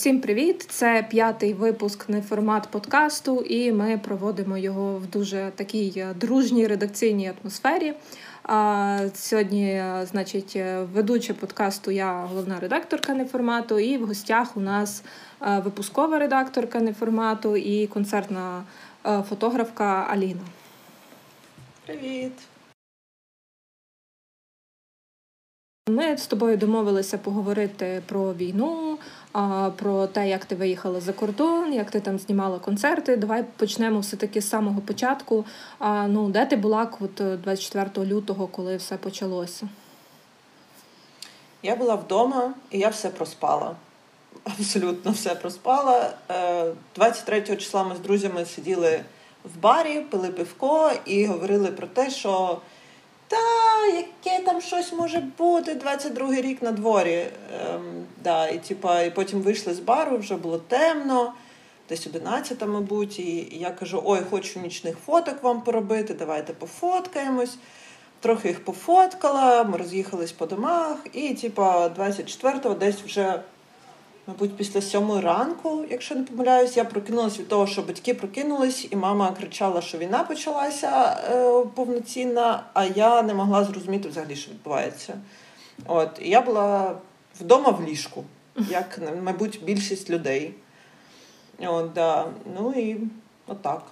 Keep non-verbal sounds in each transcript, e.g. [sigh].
Всім привіт! Це п'ятий випуск неформат подкасту, і ми проводимо його в дуже такій е, дружній редакційній атмосфері. Сьогодні, е, значить, е, ведуча подкасту я головна редакторка неформату, і в гостях у нас випускова редакторка неформату і концертна фотографка Аліна. Привіт! Ми з тобою домовилися поговорити про війну, про те, як ти виїхала за кордон, як ти там знімала концерти. Давай почнемо все-таки з самого початку. Ну, Де ти була от 24 лютого, коли все почалося? Я була вдома і я все проспала. Абсолютно все проспала. 23 е, числа ми з друзями сиділи в барі, пили пивко і говорили про те, що та, яке там щось може бути, 22-й рік на дворі. Ем, да, І типа, і потім вийшли з бару, вже було темно, десь 11, мабуть. І я кажу: ой, хочу нічних фоток вам поробити, давайте пофоткаємось. Трохи їх пофоткала, ми роз'їхались по домах, і типа 24-го десь вже Мабуть, після сьомої ранку, якщо не помиляюсь, я прокинулася від того, що батьки прокинулись, і мама кричала, що війна почалася е, повноцінна, а я не могла зрозуміти взагалі, що відбувається. От, І я була вдома в ліжку, [laughs] як, мабуть, більшість людей. От, да. Ну і отак.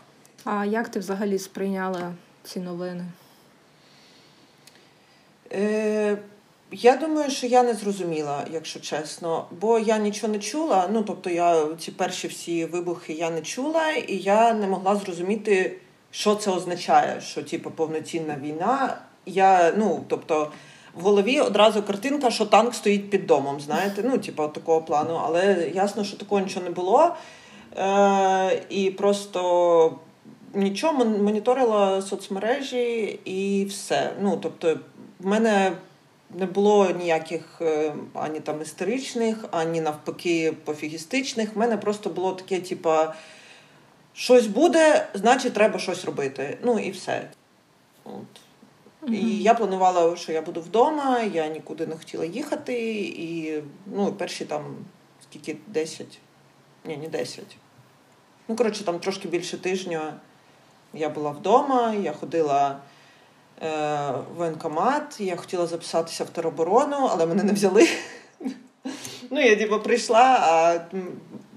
А як ти взагалі сприйняла ці новини? Е, я думаю, що я не зрозуміла, якщо чесно, бо я нічого не чула. Ну тобто, я ці перші всі вибухи я не чула, і я не могла зрозуміти, що це означає, що типу, повноцінна війна. Я, ну тобто, в голові одразу картинка, що танк стоїть під домом. Знаєте, ну типу, такого плану, але ясно, що такого нічого не було. Е, І просто нічого моніторила соцмережі і все. Ну тобто, в мене не було ніяких е, ані там історичних, ані навпаки пофігістичних. В мене просто було таке, типа, щось буде, значить, треба щось робити. Ну і все. От. Mm-hmm. І я планувала, що я буду вдома, я нікуди не хотіла їхати. І ну, перші там скільки 10, ні, не 10. Ну, коротше, там трошки більше тижня я була вдома, я ходила. Е, воєнкомат. Я хотіла записатися в тероборону, але мене не взяли. [laughs] Ну, я типу, прийшла, а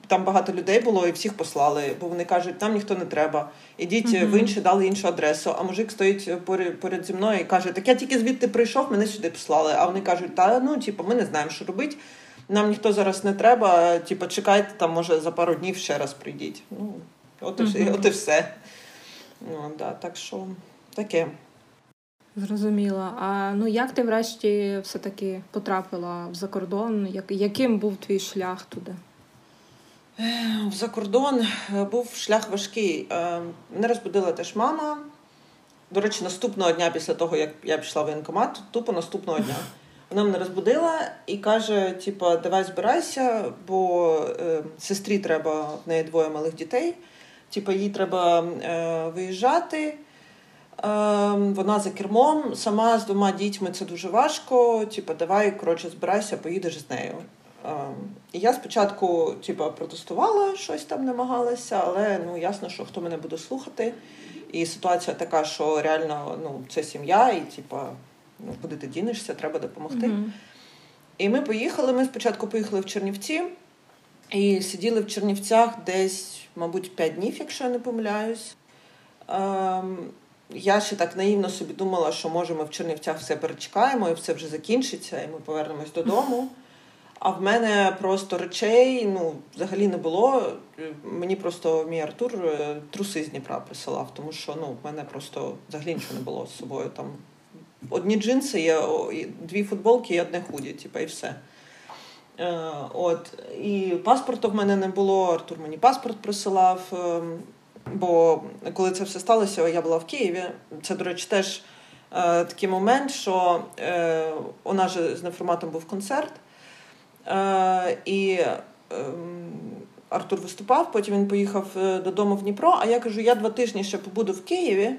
там багато людей було і всіх послали, бо вони кажуть, там ніхто не треба. Ідіть uh-huh. в інше, дали іншу адресу. А мужик стоїть поряд, поряд зі мною і каже: Так я тільки звідти прийшов, мене сюди послали. А вони кажуть, та ну, типу, ми не знаємо, що робити. Нам ніхто зараз не треба. Типу, чекайте, там, може, за пару днів ще раз прийдіть. Ну, от і, uh-huh. от і все. Ну, да, Так що таке. Зрозуміла. А ну як ти врешті все-таки потрапила в закордон? Як, Яким був твій шлях туди? В закордон е, був шлях важкий. Е, мене розбудила теж мама. До речі, наступного дня після того, як я пішла в воєнкомат, тупо наступного дня. [laughs] Вона мене розбудила і каже: типу, давай збирайся, бо е, сестрі треба в неї двоє малих дітей. Типу, їй треба е, виїжджати. Ем, вона за кермом, сама з двома дітьми це дуже важко. Типу, давай коротше, збирайся, поїдеш з нею. Ем, і я спочатку типу, протестувала, щось там намагалася, але ну ясно, що хто мене буде слухати. І ситуація така, що реально ну, це сім'я, і типу, ну, куди ти дінешся, треба допомогти. Mm-hmm. І ми поїхали. Ми спочатку поїхали в Чернівці і сиділи в Чернівцях десь, мабуть, 5 днів, якщо я не помиляюсь. Ем, я ще так наївно собі думала, що може ми в Чернівцях все перечекаємо і все вже закінчиться, і ми повернемось додому. А в мене просто речей ну, взагалі не було. Мені просто мій Артур е, труси з Дніпра присилав, тому що ну, в мене просто взагалі нічого не було з собою. Там Одні джинси, є, дві футболки і одне худі, типу, і все. Е, от. І паспорту в мене не було. Артур мені паспорт присилав. Ем, Бо коли це все сталося, я була в Києві. Це, до речі, теж е, такий момент, що е, у нас же з неформатом був концерт, е, і е, Артур виступав, потім він поїхав е, додому в Дніпро. А я кажу: я два тижні ще побуду в Києві,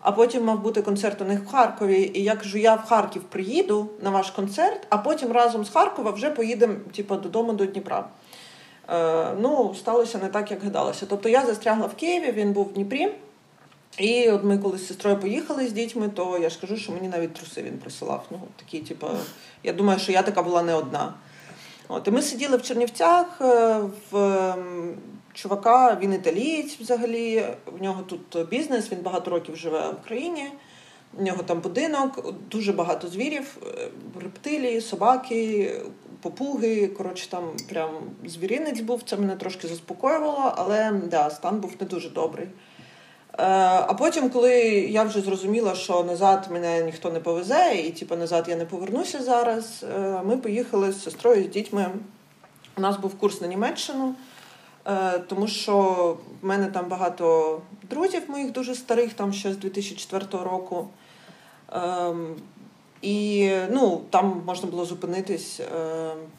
а потім мав бути концерт у них в Харкові. І я кажу, я в Харків приїду на ваш концерт, а потім разом з Харкова вже поїдемо типу, додому до Дніпра. Е, ну, сталося не так, як гадалося. Тобто я застрягла в Києві, він був в Дніпрі. І от ми коли з сестрою поїхали з дітьми, то я ж кажу, що мені навіть труси він присилав. Ну, такі, типу, я думаю, що я така була не одна. От, І ми сиділи в Чернівцях е, в чувака, він італієць взагалі. В нього тут бізнес, він багато років живе в Україні. У нього там будинок, дуже багато звірів, е, рептилії, собаки, попуги. Коротше, там прям звіринець був. Це мене трошки заспокоювало, але да, стан був не дуже добрий. Е, а потім, коли я вже зрозуміла, що назад мене ніхто не повезе, і типу, назад я не повернуся зараз, е, ми поїхали з сестрою з дітьми. У нас був курс на Німеччину, тому що в мене там багато друзів моїх дуже старих, там ще з 2004 року. Ем, і ну, там можна було зупинитись.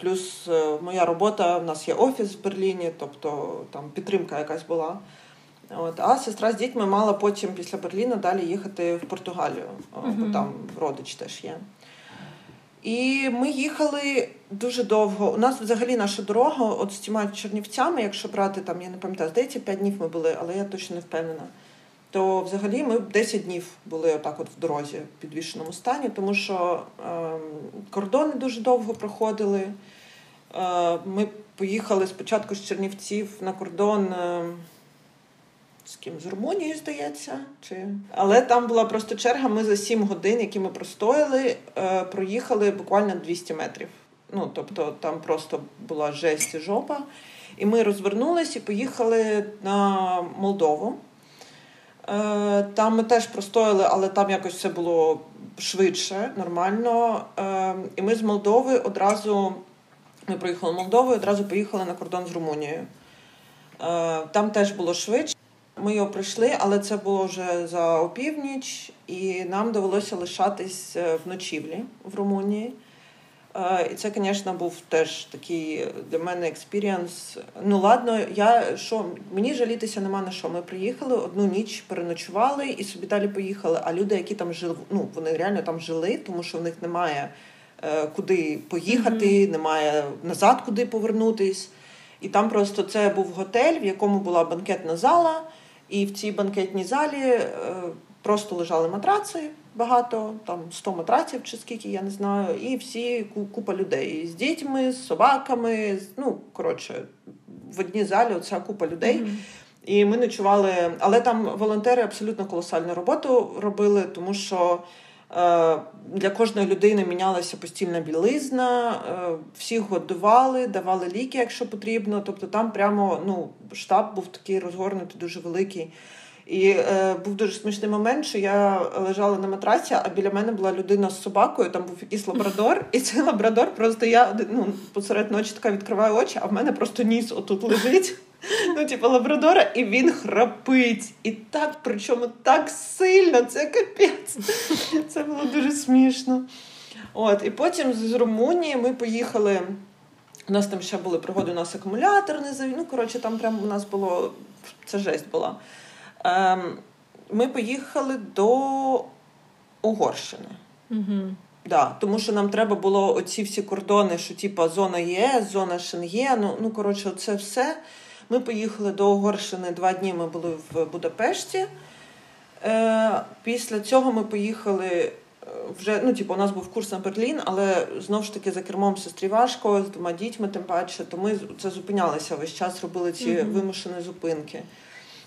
Плюс моя робота, в нас є офіс в Берліні, тобто там підтримка якась була. От, А сестра з дітьми мала потім після Берліна далі їхати в Португалію, бо там родич теж є. І ми їхали дуже довго. У нас взагалі наша дорога, от з цими Чернівцями, якщо брати там, я не пам'ятаю, здається, 5 днів ми були, але я точно не впевнена. То взагалі ми 10 днів були отак от в дорозі в підвішеному стані, тому що е, кордони дуже довго проходили. Е, Ми поїхали спочатку з Чернівців на кордон. Е, з ким з Румунією, здається. Чи... Але там була просто черга. Ми за 7 годин, які ми простояли, е, проїхали буквально 200 метрів. Ну, тобто там просто була жесть і жопа. І ми розвернулись і поїхали на Молдову. Е, там ми теж простояли, але там якось все було швидше, нормально. Е, і ми з Молдови одразу ми проїхали Молдову одразу поїхали на кордон з Румунією. Там теж було швидше. Ми його пройшли, але це було вже за опівніч, і нам довелося лишатись е, в ночівлі в Румунії. Е, і це, звісно, був теж такий для мене experience. Ну, ладно, я що мені жалітися нема на що. Ми приїхали одну ніч, переночували і собі далі поїхали. А люди, які там жили, ну вони реально там жили, тому що в них немає е, куди поїхати, mm-hmm. немає назад, куди повернутись. І там просто це був готель, в якому була банкетна зала. І в цій банкетній залі е, просто лежали матраци багато, там 100 матраців чи скільки, я не знаю, і всі купа людей з дітьми, з собаками. Ну, коротше, в одній залі оця купа людей. Mm-hmm. І ми ночували, але там волонтери абсолютно колосальну роботу робили, тому що. Е, для кожної людини мінялася постільна білизна, е, всіх годували, давали ліки, якщо потрібно. Тобто там прямо ну, штаб був такий розгорнутий, дуже великий. І е, був дуже смішний момент, що я лежала на матраці, а біля мене була людина з собакою, там був якийсь лабрадор, і цей лабрадор просто я ну, посеред ночі така відкриваю очі, а в мене просто ніс отут лежить. Ну, типу, лабрадора, і він храпить. І так, причому так сильно, це капець. Це було дуже смішно. От, І потім з Румунії ми поїхали. У нас там ще були пригоди, у нас акумулятор не завів. Ну, коротше, там прямо у нас було це жесть була. Ем, Ми поїхали до Угорщини. Угу. Да, Тому що нам треба було оці всі кордони, що типу, зона ЄС, зона Шенгену. Ну, коротше, це все. Ми поїхали до Угорщини два дні. Ми були в Будапешті. Е, Після цього ми поїхали е, вже. Ну, типу, у нас був курс на Берлін, але знову ж таки за кермом сестрі важко, з двома дітьми, тим паче, то ми це зупинялися весь час, робили ці mm-hmm. вимушені зупинки.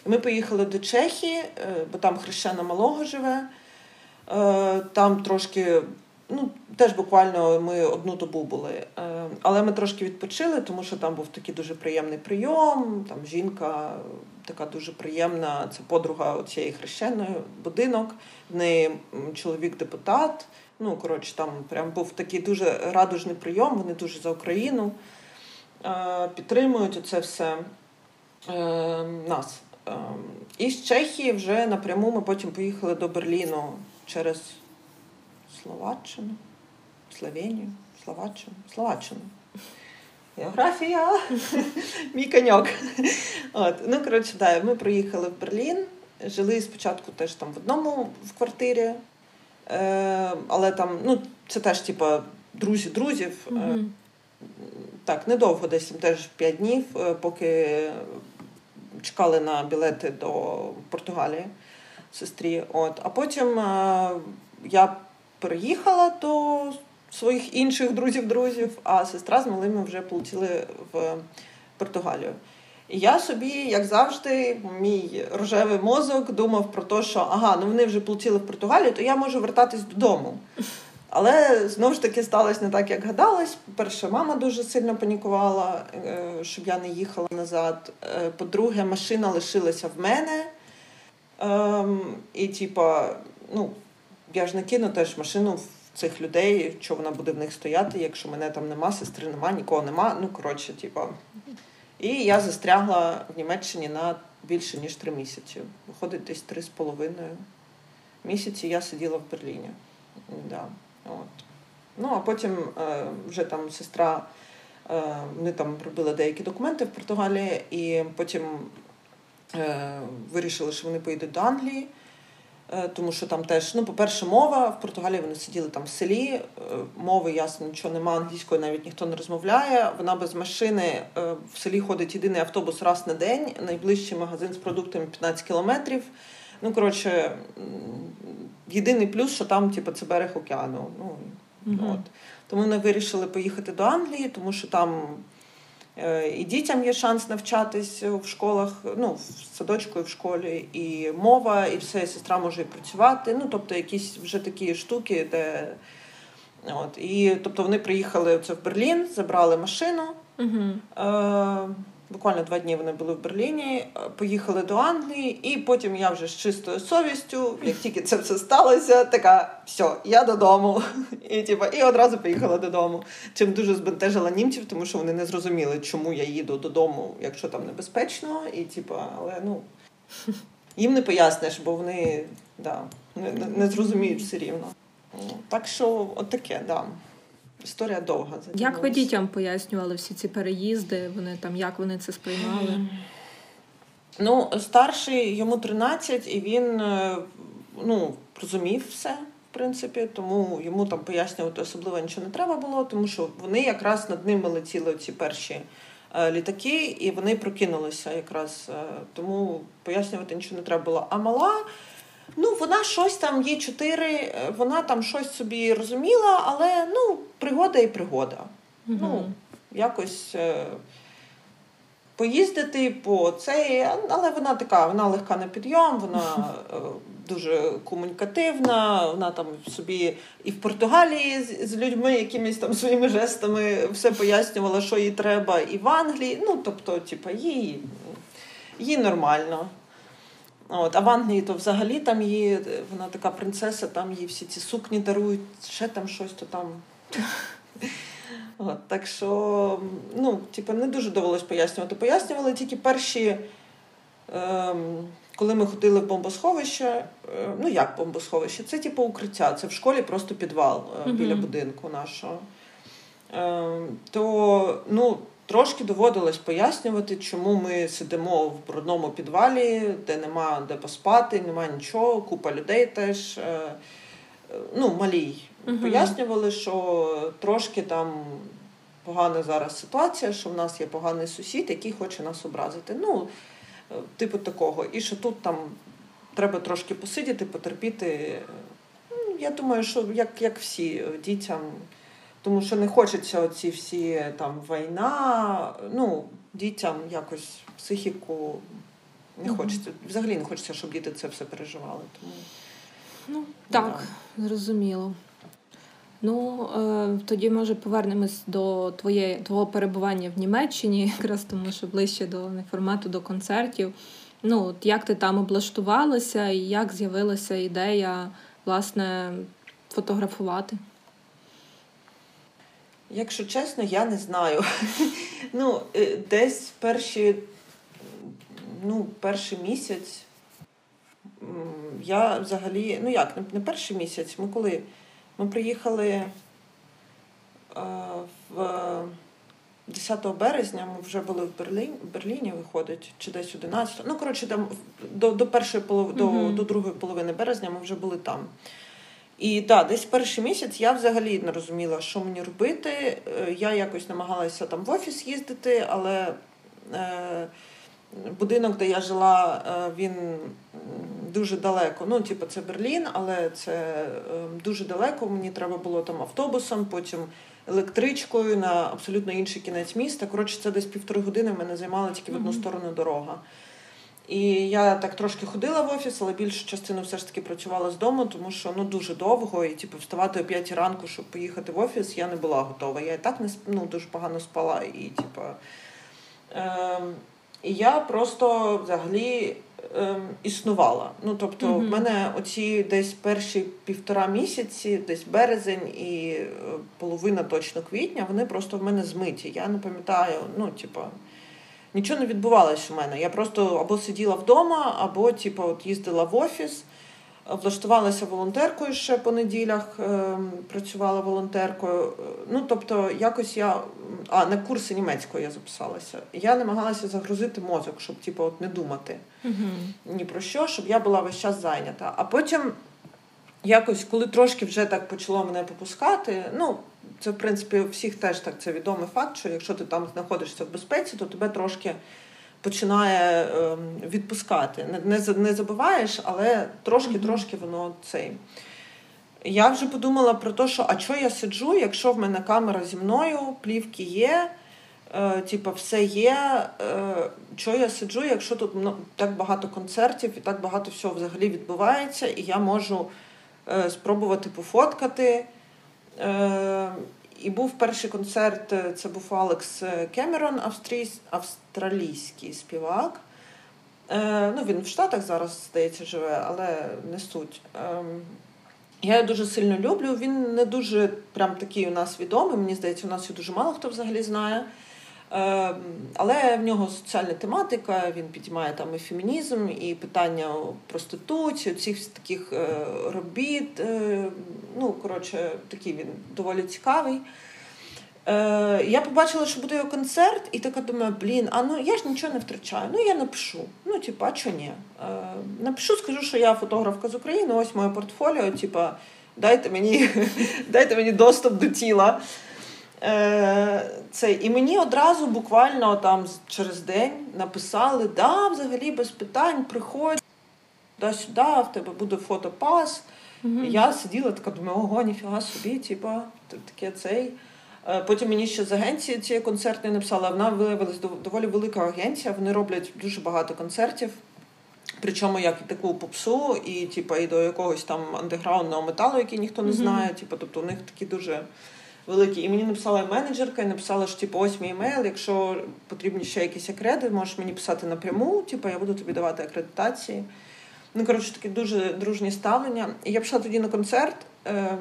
Ми поїхали до Чехії, е, бо там хрещена малого живе. Там трошки Ну, Теж буквально ми одну добу були. Е, але ми трошки відпочили, тому що там був такий дуже приємний прийом. Там жінка така дуже приємна, це подруга цієї хрещеної будинок, в неї чоловік-депутат. Ну, коротше, там прям був такий дуже радужний прийом, вони дуже за Україну е, підтримують оце все е, нас. І з Чехії вже напряму ми потім поїхали до Берліну через. Словаччину, Словенію, Словаччину, Словаччину. Географія, [laughs] мій коньок. От. Ну, коротше, да, ми приїхали в Берлін, жили спочатку теж там в одному в квартирі, е, але там, ну, це теж, типа, друзі друзів. Mm-hmm. так, недовго, десь теж 5 днів, е, поки чекали на білети до Португалії сестрі. От. А потім е, я переїхала до своїх інших друзів-друзів, а сестра з малими вже полетіли в Португалію. І я собі, як завжди, мій рожевий мозок думав про те, що ага, ну вони вже полетіли в Португалію, то я можу вертатись додому. Але знову ж таки сталося не так, як гадалось. По-перше, мама дуже сильно панікувала, е, щоб я не їхала назад. Е, по-друге, машина лишилася в мене. Ем, і, типа, ну, я ж не кину теж машину в цих людей, що вона буде в них стояти, якщо мене там нема, сестри нема, нікого нема. Ну, коротше, типа. І я застрягла в Німеччині на більше ніж три місяці. Виходить, десь три з половиною місяці я сиділа в Берліні. Да. От. Ну, а потім е, вже там сестра, е, вони там робили деякі документи в Португалії, і потім е, вирішили, що вони поїдуть до Англії. Е, тому що там теж, ну, по-перше, мова в Португалії вони сиділи там в селі, е, мови ясно нічого немає, англійською навіть ніхто не розмовляє. Вона без машини е, в селі ходить єдиний автобус раз на день, найближчий магазин з продуктами 15 кілометрів. Ну, коротше, єдиний плюс, що там, типу, це берег океану. Ну, mm-hmm. от. Тому вони вирішили поїхати до Англії, тому що там і дітям є шанс навчатись в школах, ну, в садочку і в школі, і мова, і все, і сестра може і працювати. Ну, тобто, якісь вже такі штуки, де. От. І тобто вони приїхали це в Берлін, забрали машину. Mm-hmm. Е, Буквально два дні вони були в Берліні, е, поїхали до Англії, і потім я вже з чистою совістю, як тільки це все сталося, така все, я додому. І типу, і одразу поїхала додому. Чим дуже збентежила німців, тому що вони не зрозуміли, чому я їду додому, якщо там небезпечно, і типу, але ну їм не поясниш, бо вони да, не, не зрозуміють все рівно. Так що, от таке, да. Історія довга. Як ви дітям пояснювали всі ці переїзди? Вони там як вони це сприймали? Ну, старший йому 13, і він е, ну, розумів все, в принципі, тому йому там пояснювати особливо нічого не треба було, тому що вони якраз над ними летіли ці перші е, літаки, і вони прокинулися якраз. Е, тому пояснювати нічого не треба було. А мала. Ну, вона щось там, є чотири, вона там щось собі розуміла, але ну, пригода і пригода. Угу. Ну, якось е, поїздити по цей, але вона така, вона легка на підйом, вона [laughs] е, дуже комунікативна, вона там собі і в Португалії з, з людьми, якимись там своїми жестами все пояснювала, що їй треба, і в Англії. Ну, тобто, типа, їй, їй нормально. От, А в Англії то взагалі там її, вона така принцеса, там їй всі ці сукні дарують, ще там щось то там. [laughs] От, Так що, ну, типу, не дуже довелось пояснювати. Пояснювали тільки перші, ем, коли ми ходили в бомбосховище. Е, ну, як бомбосховище? Це типу укриття, це в школі просто підвал е, біля будинку нашого. Е, то, ну, Трошки доводилось пояснювати, чому ми сидимо в брудному підвалі, де нема де поспати, нема нічого, купа людей теж е, ну, малій. Угу. Пояснювали, що трошки там погана зараз ситуація, що в нас є поганий сусід, який хоче нас образити. Ну, е, типу такого. І що тут там треба трошки посидіти, потерпіти. Я думаю, що як, як всі дітям. Тому що не хочеться оці всі там війна, ну, дітям якось психіку не хочеться. Взагалі не хочеться, щоб діти це все переживали. Тому ну так, да. зрозуміло. Ну е, тоді, може, повернемось до твоє, твого перебування в Німеччині, [laughs] якраз тому, що ближче до формату до концертів. Ну, от як ти там облаштувалася і як з'явилася ідея власне фотографувати? Якщо чесно, я не знаю. [laughs] Ну, е, десь перші, ну, перший місяць я взагалі, ну як, не перший місяць, ми коли ми приїхали в 10 березня, ми вже були в Берліні, Берліні виходить, чи десь 11. Ну, коротше, там до до першої полов... mm-hmm. до, до другої половини березня ми вже були там. І да, десь перший місяць я взагалі не розуміла, що мені робити. Е, я якось намагалася там в офіс їздити, але е, будинок, де я жила, е, він дуже далеко. Ну, типу, це Берлін, але це е, дуже далеко. Мені треба було там автобусом, потім електричкою на абсолютно інший кінець міста. Коротше, це десь півтори години мене займала тільки в одну сторону дорога. І я так трошки ходила в офіс, але більшу частину все ж таки працювала з дому, тому що ну дуже довго, і типу вставати о 5 ранку, щоб поїхати в офіс, я не була готова. Я і так не ну, дуже погано спала. І типу, е, і я просто взагалі е, існувала. Ну тобто, mm-hmm. в мене оці десь перші півтора місяці, десь березень і е, половина точно квітня, вони просто в мене змиті. Я не пам'ятаю, ну типу нічого не відбувалось у мене. Я просто або сиділа вдома, або типу, от їздила в офіс, влаштувалася волонтеркою ще по неділях, е, працювала волонтеркою. Ну, тобто, якось я а на курси німецької я записалася. Я намагалася загрузити мозок, щоб типу, от не думати uh-huh. ні про що, щоб я була весь час зайнята. А потім. Якось, коли трошки вже так почало мене попускати, ну це в принципі у всіх теж так це відомий факт, що якщо ти там знаходишся в безпеці, то тебе трошки починає ем, відпускати. Не не, забуваєш, але трошки-трошки воно цей. Я вже подумала про те, що а що я сиджу, якщо в мене камера зі мною, плівки є, е, типу, все є. Е, що я сиджу, якщо тут ну, так багато концертів і так багато всього взагалі відбувається, і я можу спробувати пофоткати. Е, і був перший концерт, е, це був Алекс Кемерон, австралійський співак. Е, ну, Він в Штатах зараз, здається, живе, але не суть. Я його дуже сильно люблю. Він не дуже прям такий у нас відомий. Мені здається, у нас його дуже мало хто взагалі знає. Ем, але в нього соціальна тематика, він підіймає там і фемінізм, і питання проституції, цих таких е, робіт. Е, ну, коротше, такий він доволі цікавий. Е, я побачила, що буде його концерт, і така думаю, блін, а ну я ж нічого не втрачаю. Ну я напишу. Ну, типа, а чого ні? Напишу, скажу, що я фотографка з України, ось моє портфоліо, типа, дайте мені, [laughs] дайте мені доступ до тіла. Це, І мені одразу буквально там через день написали, да, взагалі без питань, приходь туди-сюди, в тебе буде фотопас. Mm-hmm. Я сиділа така, думаю, ого, ніфіга собі, типа, таке цей. Е, потім мені ще з агенції цієї концертної написала, вона виявилася доволі велика агенція, вони роблять дуже багато концертів. Причому як і таку попсу, і типу, і до якогось там андеграундного металу, який ніхто не знає. Mm-hmm. Типу, тобто у них такі дуже великі. І мені написала менеджерка і написала, що типу, ось мій емейл, якщо потрібні ще якісь акреди, можеш мені писати напряму, типу, я буду тобі давати акредитації. Ну, коротше, таке дуже дружні ставлення. І я пішла тоді на концерт. Ем,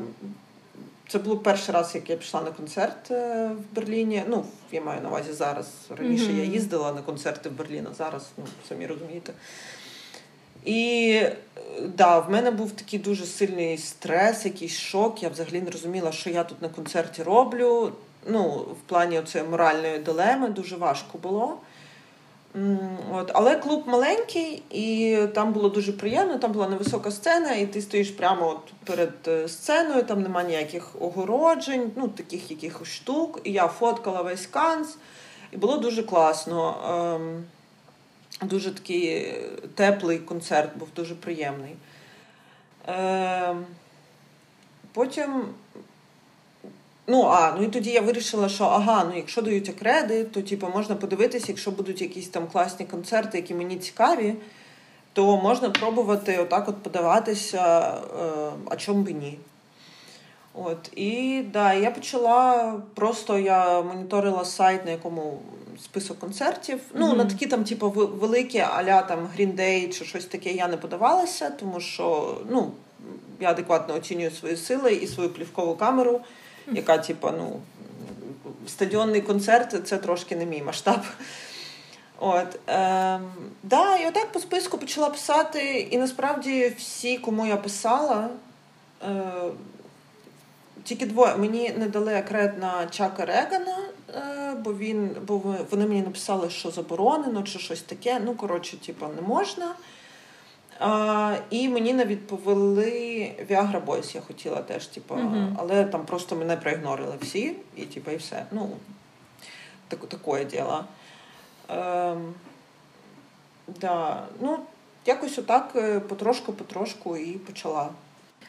це був перший раз, як я пішла на концерт е, в Берліні. Ну, я маю на увазі зараз. Раніше mm-hmm. я їздила на концерти в Берлін, зараз, ну, самі розумієте. І да, в мене був такий дуже сильний стрес, якийсь шок. Я взагалі не розуміла, що я тут на концерті роблю. Ну, в плані цієї моральної дилеми дуже важко було. От. Але клуб маленький, і там було дуже приємно, там була невисока сцена, і ти стоїш прямо от перед е, сценою, там нема ніяких огороджень, ну, таких якихось штук. І я фоткала весь канц, і було дуже класно. Дуже такий теплий концерт, був дуже приємний. Е, Потім. Ну, а, ну і тоді я вирішила, що ага, ну якщо дають акреди, то типу, можна подивитися, якщо будуть якісь там класні концерти, які мені цікаві, то можна пробувати отак от подаватися, е, а чому би ні. От, І да, я почала просто я моніторила сайт, на якому список концертів. Mm-hmm. Ну, на такі там, типу, великі аля там Green Day чи щось таке я не подавалася, тому що ну, я адекватно оцінюю свої сили і свою плівкову камеру, mm-hmm. яка, типу, ну, стадіонний концерт це трошки не мій масштаб. От, е, да, І отак по списку почала писати, і насправді всі, кому я писала, е, тільки двоє мені не дали акред на Чака Регана, бо він, бо вони мені написали, що заборонено, чи щось таке. Ну, коротше, типу, не можна. А, І мені не відповіли Viagra Boys, я хотіла теж, типу, uh але там просто мене проігнорили всі, і типу, і все. Ну, так, Таке діло. Ем, да. Ну, якось отак е, потрошку-потрошку і почала.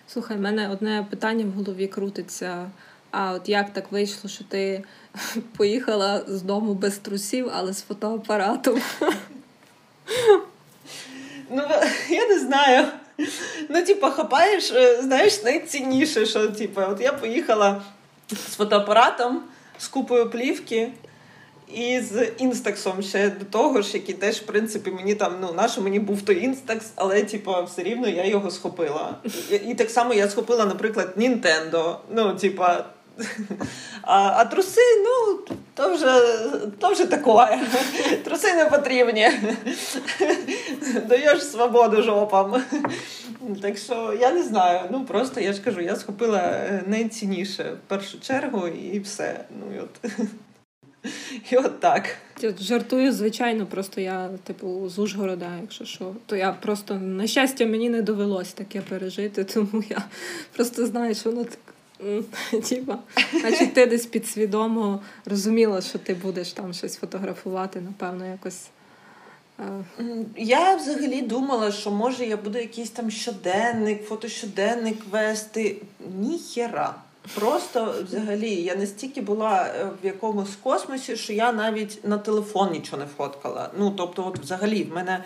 Слухай, в мене одне питання в голові крутиться. А от як так вийшло, що ти [laughs] поїхала з дому без трусів, але з фотоапаратом? Ну, [laughs] я не знаю. Ну, типа, хапаєш, е, знаєш, найцінніше, що типа, от я поїхала з фотоапаратом, з купою плівки. І з інстаксом ще до того ж, який теж, в принципі, мені там, ну, наше мені був той інстакс, але типа, все рівно я його схопила. І, і так само я схопила, наприклад, Нінтендо. Ну, типа, а а труси, ну, то вже то вже таке. Труси не потрібні. Даєш свободу жопам. Так що я не знаю. Ну просто я ж кажу, я схопила е, найцінніше в першу чергу і все. Ну і от. І от так. Я жартую, звичайно, просто я, типу, з Ужгорода, якщо що, то я просто, на щастя, мені не довелось таке пережити, тому я просто знаю, що воно так [laughs] Тіпа, значить, ти десь підсвідомо розуміла, що ти будеш там щось фотографувати, напевно, якось. Я взагалі думала, що може я буду якийсь там щоденник, фотощоденник вести. Ніхера. Просто взагалі я настільки була е, в якомусь космосі, що я навіть на телефон нічого не фоткала. Ну тобто, от взагалі, в мене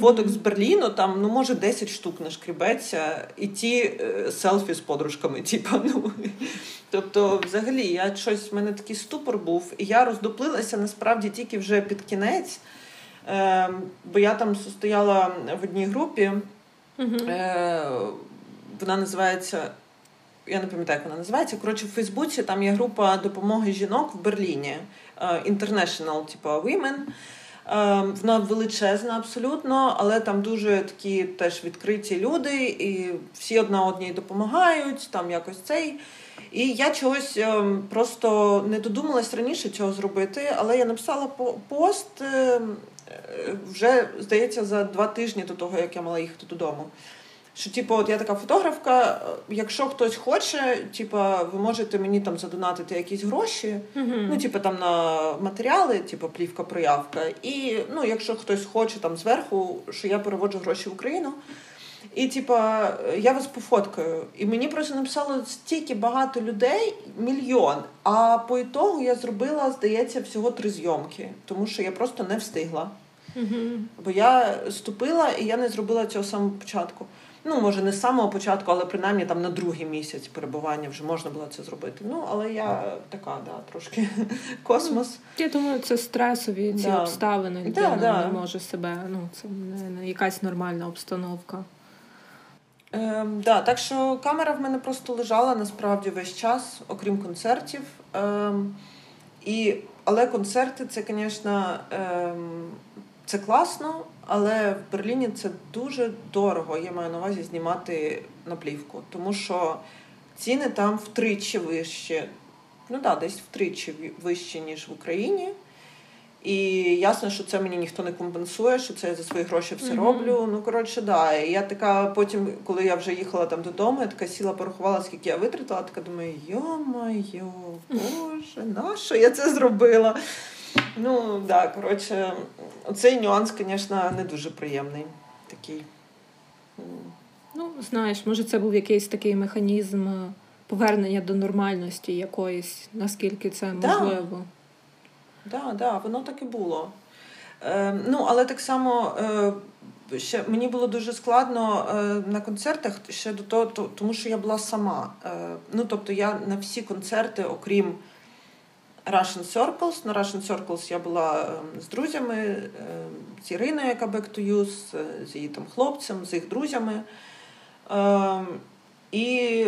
фоток з Берліну, там ну може 10 штук нашкрібеться, і ті е, селфі з подружками. [laughs] Типа, ну. Тобто, взагалі, я щось в мене такий ступор був, і я роздоплилася насправді тільки вже під кінець. Е, Бо я там стояла в одній групі, е, вона називається. Я не пам'ятаю, як вона називається. Коротше, в Фейсбуці там є група допомоги жінок в Берліні е, International, типу Women. Ем, вона величезна абсолютно, але там дуже такі теж відкриті люди, і всі одна одній допомагають, там якось цей. І я чогось ем, просто не додумалась раніше цього зробити, але я написала пост е, вже, здається, за два тижні до того, як я мала їхати додому. Що, типу, от я така фотографка, якщо хтось хоче, типу, ви можете мені там задонатити якісь гроші, uh-huh. ну, типу, там на матеріали, типу, плівка, проявка. І ну, якщо хтось хоче там зверху, що я переводжу гроші в Україну. І, типа, я вас пофоткаю. І мені просто написало стільки багато людей, мільйон. А по ітогу я зробила, здається, всього три зйомки, тому що я просто не встигла. Uh-huh. Бо я ступила і я не зробила цього самого початку ну може не з самого початку, але принаймні там на другий місяць перебування вже можна було це зробити. Ну, але я така, да, трошки [laughs] космос. Я думаю, це стресові ці да. обставини, людина да, да. не може себе, ну це не, не якась нормальна обстановка. Ем, да, Так що камера в мене просто лежала насправді весь час, окрім концертів. Ем, і, Але концерти це, звісно, ем, це класно, але в Берліні це дуже дорого. Я маю на увазі знімати на плівку, тому що ціни там втричі вищі. Ну так, да, десь втричі вищі, ніж в Україні. І ясно, що це мені ніхто не компенсує, що це я за свої гроші все mm-hmm. роблю. Ну, коротше, да. І я така потім, коли я вже їхала там додому, я така сіла, порахувала, скільки я витратила, така думаю, йо-моє, боже, на що я це зробила? Ну, да, коротше, цей нюанс, звісно, не дуже приємний такий. Ну, знаєш, може, це був якийсь такий механізм е, повернення до нормальності якоїсь, наскільки це можливо. Так, да, да, воно так і було. Е, Ну, але так само е, ще мені було дуже складно е, на концертах ще до того, тому що я була сама. Е, Ну, тобто, я на всі концерти, окрім. Russian Circles. На Russian Circles я була ем, з друзями, ем, з Іриною, яка Back to Youth, з її там хлопцем, з їх друзями. Ем, і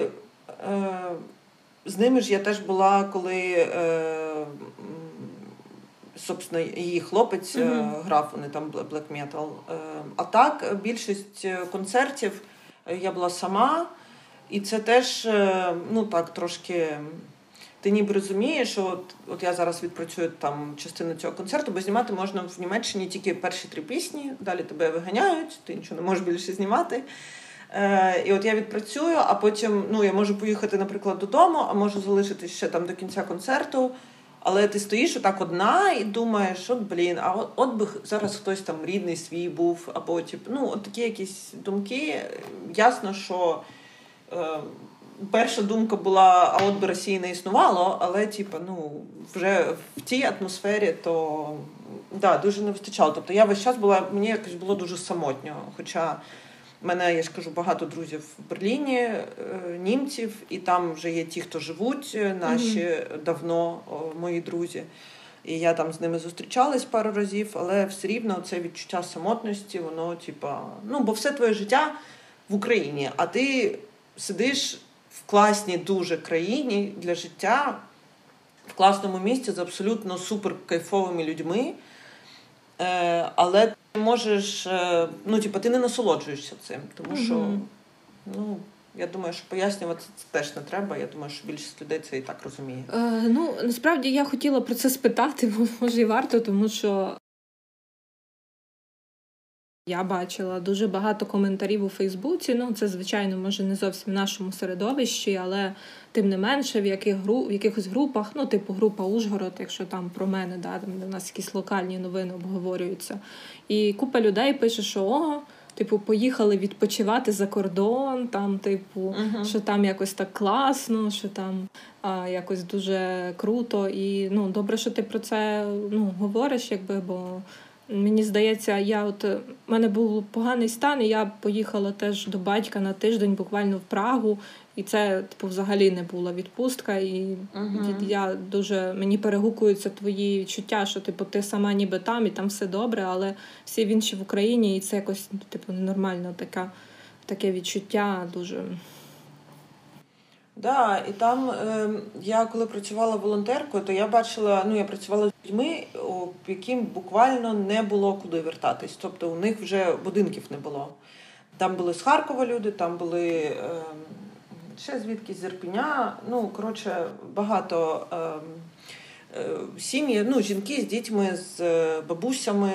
з ними ж я теж була, коли собственно, її хлопець mm-hmm. грав, вони там black metal. А так, більшість концертів я була сама, і це теж ну так, трошки ти ніби розумієш, що от, от я зараз відпрацюю там частину цього концерту, бо знімати можна в Німеччині тільки перші три пісні, далі тебе виганяють, ти нічого не можеш більше знімати. Е, І от я відпрацюю, а потім ну, я можу поїхати, наприклад, додому, а можу залишитися ще там до кінця концерту. Але ти стоїш отак одна і думаєш, от блін, а от, от би зараз хтось там рідний свій був, або тип, ну, от такі якісь думки. Ясно, що е, перша думка була, а от би Росії не існувало, але типу, ну, вже в тій атмосфері то да, дуже не вистачало. Тобто я весь час була, мені якось було дуже самотньо. Хоча в мене, я ж кажу, багато друзів в Берліні, е, німців, і там вже є ті, хто живуть, е, наші mm-hmm. давно мої друзі. І я там з ними зустрічалась пару разів, але все рівно це відчуття самотності, воно, типа, ну, бо все твоє життя в Україні, а ти сидиш в класній дуже країні для життя, в класному місці з абсолютно супер кайфовими людьми. Е, але ти можеш, е, ну, типу, ти не насолоджуєшся цим, тому що, ну. Я думаю, що пояснювати це теж не треба. Я думаю, що більшість людей це і так розуміє. Е, Ну насправді я хотіла про це спитати, [laughs] бо може і варто, тому що я бачила дуже багато коментарів у Фейсбуці. Ну, це, звичайно, може не зовсім в нашому середовищі, але тим не менше, в яких гру, в якихось групах, ну, типу група Ужгород, якщо там про мене, да, там у нас якісь локальні новини обговорюються. І купа людей пише, що ого. Типу, поїхали відпочивати за кордон, там, типу, uh-huh. що там якось так класно, що там а, якось дуже круто. І ну, добре, що ти про це ну, говориш, якби, бо Мені здається, я от у мене був поганий стан, і я поїхала теж до батька на тиждень, буквально в Прагу, і це типу взагалі не була відпустка. І uh-huh. я дуже мені перегукуються твої відчуття, що типу ти сама ніби там і там все добре, але всі інші в Україні, і це якось типу ненормально така, таке відчуття дуже. Да, і там е, я коли працювала волонтеркою, то я бачила, ну я працювала з людьми, яким буквально не було куди вертатись. Тобто у них вже будинків не було. Там були з Харкова люди, там були е, ще звідки з Ірпіня. Ну, коротше, багато е, е, сім'ї, ну, жінки з дітьми, з е, бабусями.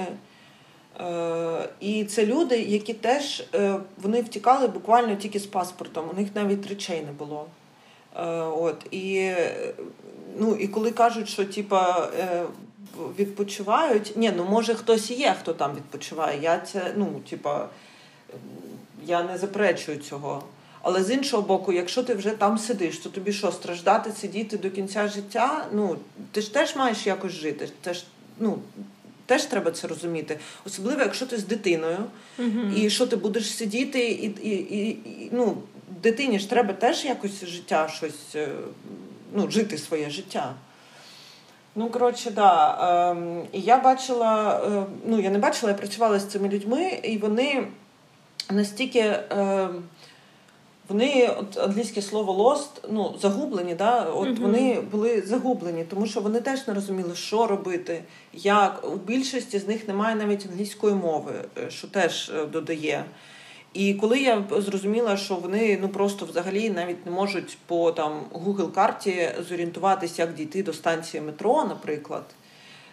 Е, і це люди, які теж е, вони втікали буквально тільки з паспортом. У них навіть речей не було. Е, от і ну і коли кажуть, що типа е, відпочивають, ні, ну може хтось є, хто там відпочиває. Я це ну, типа, я не заперечую цього. Але з іншого боку, якщо ти вже там сидиш, то тобі що, страждати, сидіти до кінця життя? Ну, ти ж теж маєш якось жити. Теж, ну, Теж треба це розуміти. Особливо, якщо ти з дитиною, uh-huh. і що ти будеш сидіти, і і, і, і ну, дитині ж треба теж якось життя щось, е, ну, жити своє життя. Ну, коротше, да. Ем, і я бачила, е, ну, я не бачила, я працювала з цими людьми, і вони настільки. Е, вони, от англійське слово lost, ну, загублені, да? от uh-huh. вони були загублені, тому що вони теж не розуміли, що робити, як. У більшості з них немає навіть англійської мови, що теж додає. І коли я зрозуміла, що вони ну просто взагалі навіть не можуть по там Google карті зорієнтуватися, як дійти до станції метро, наприклад,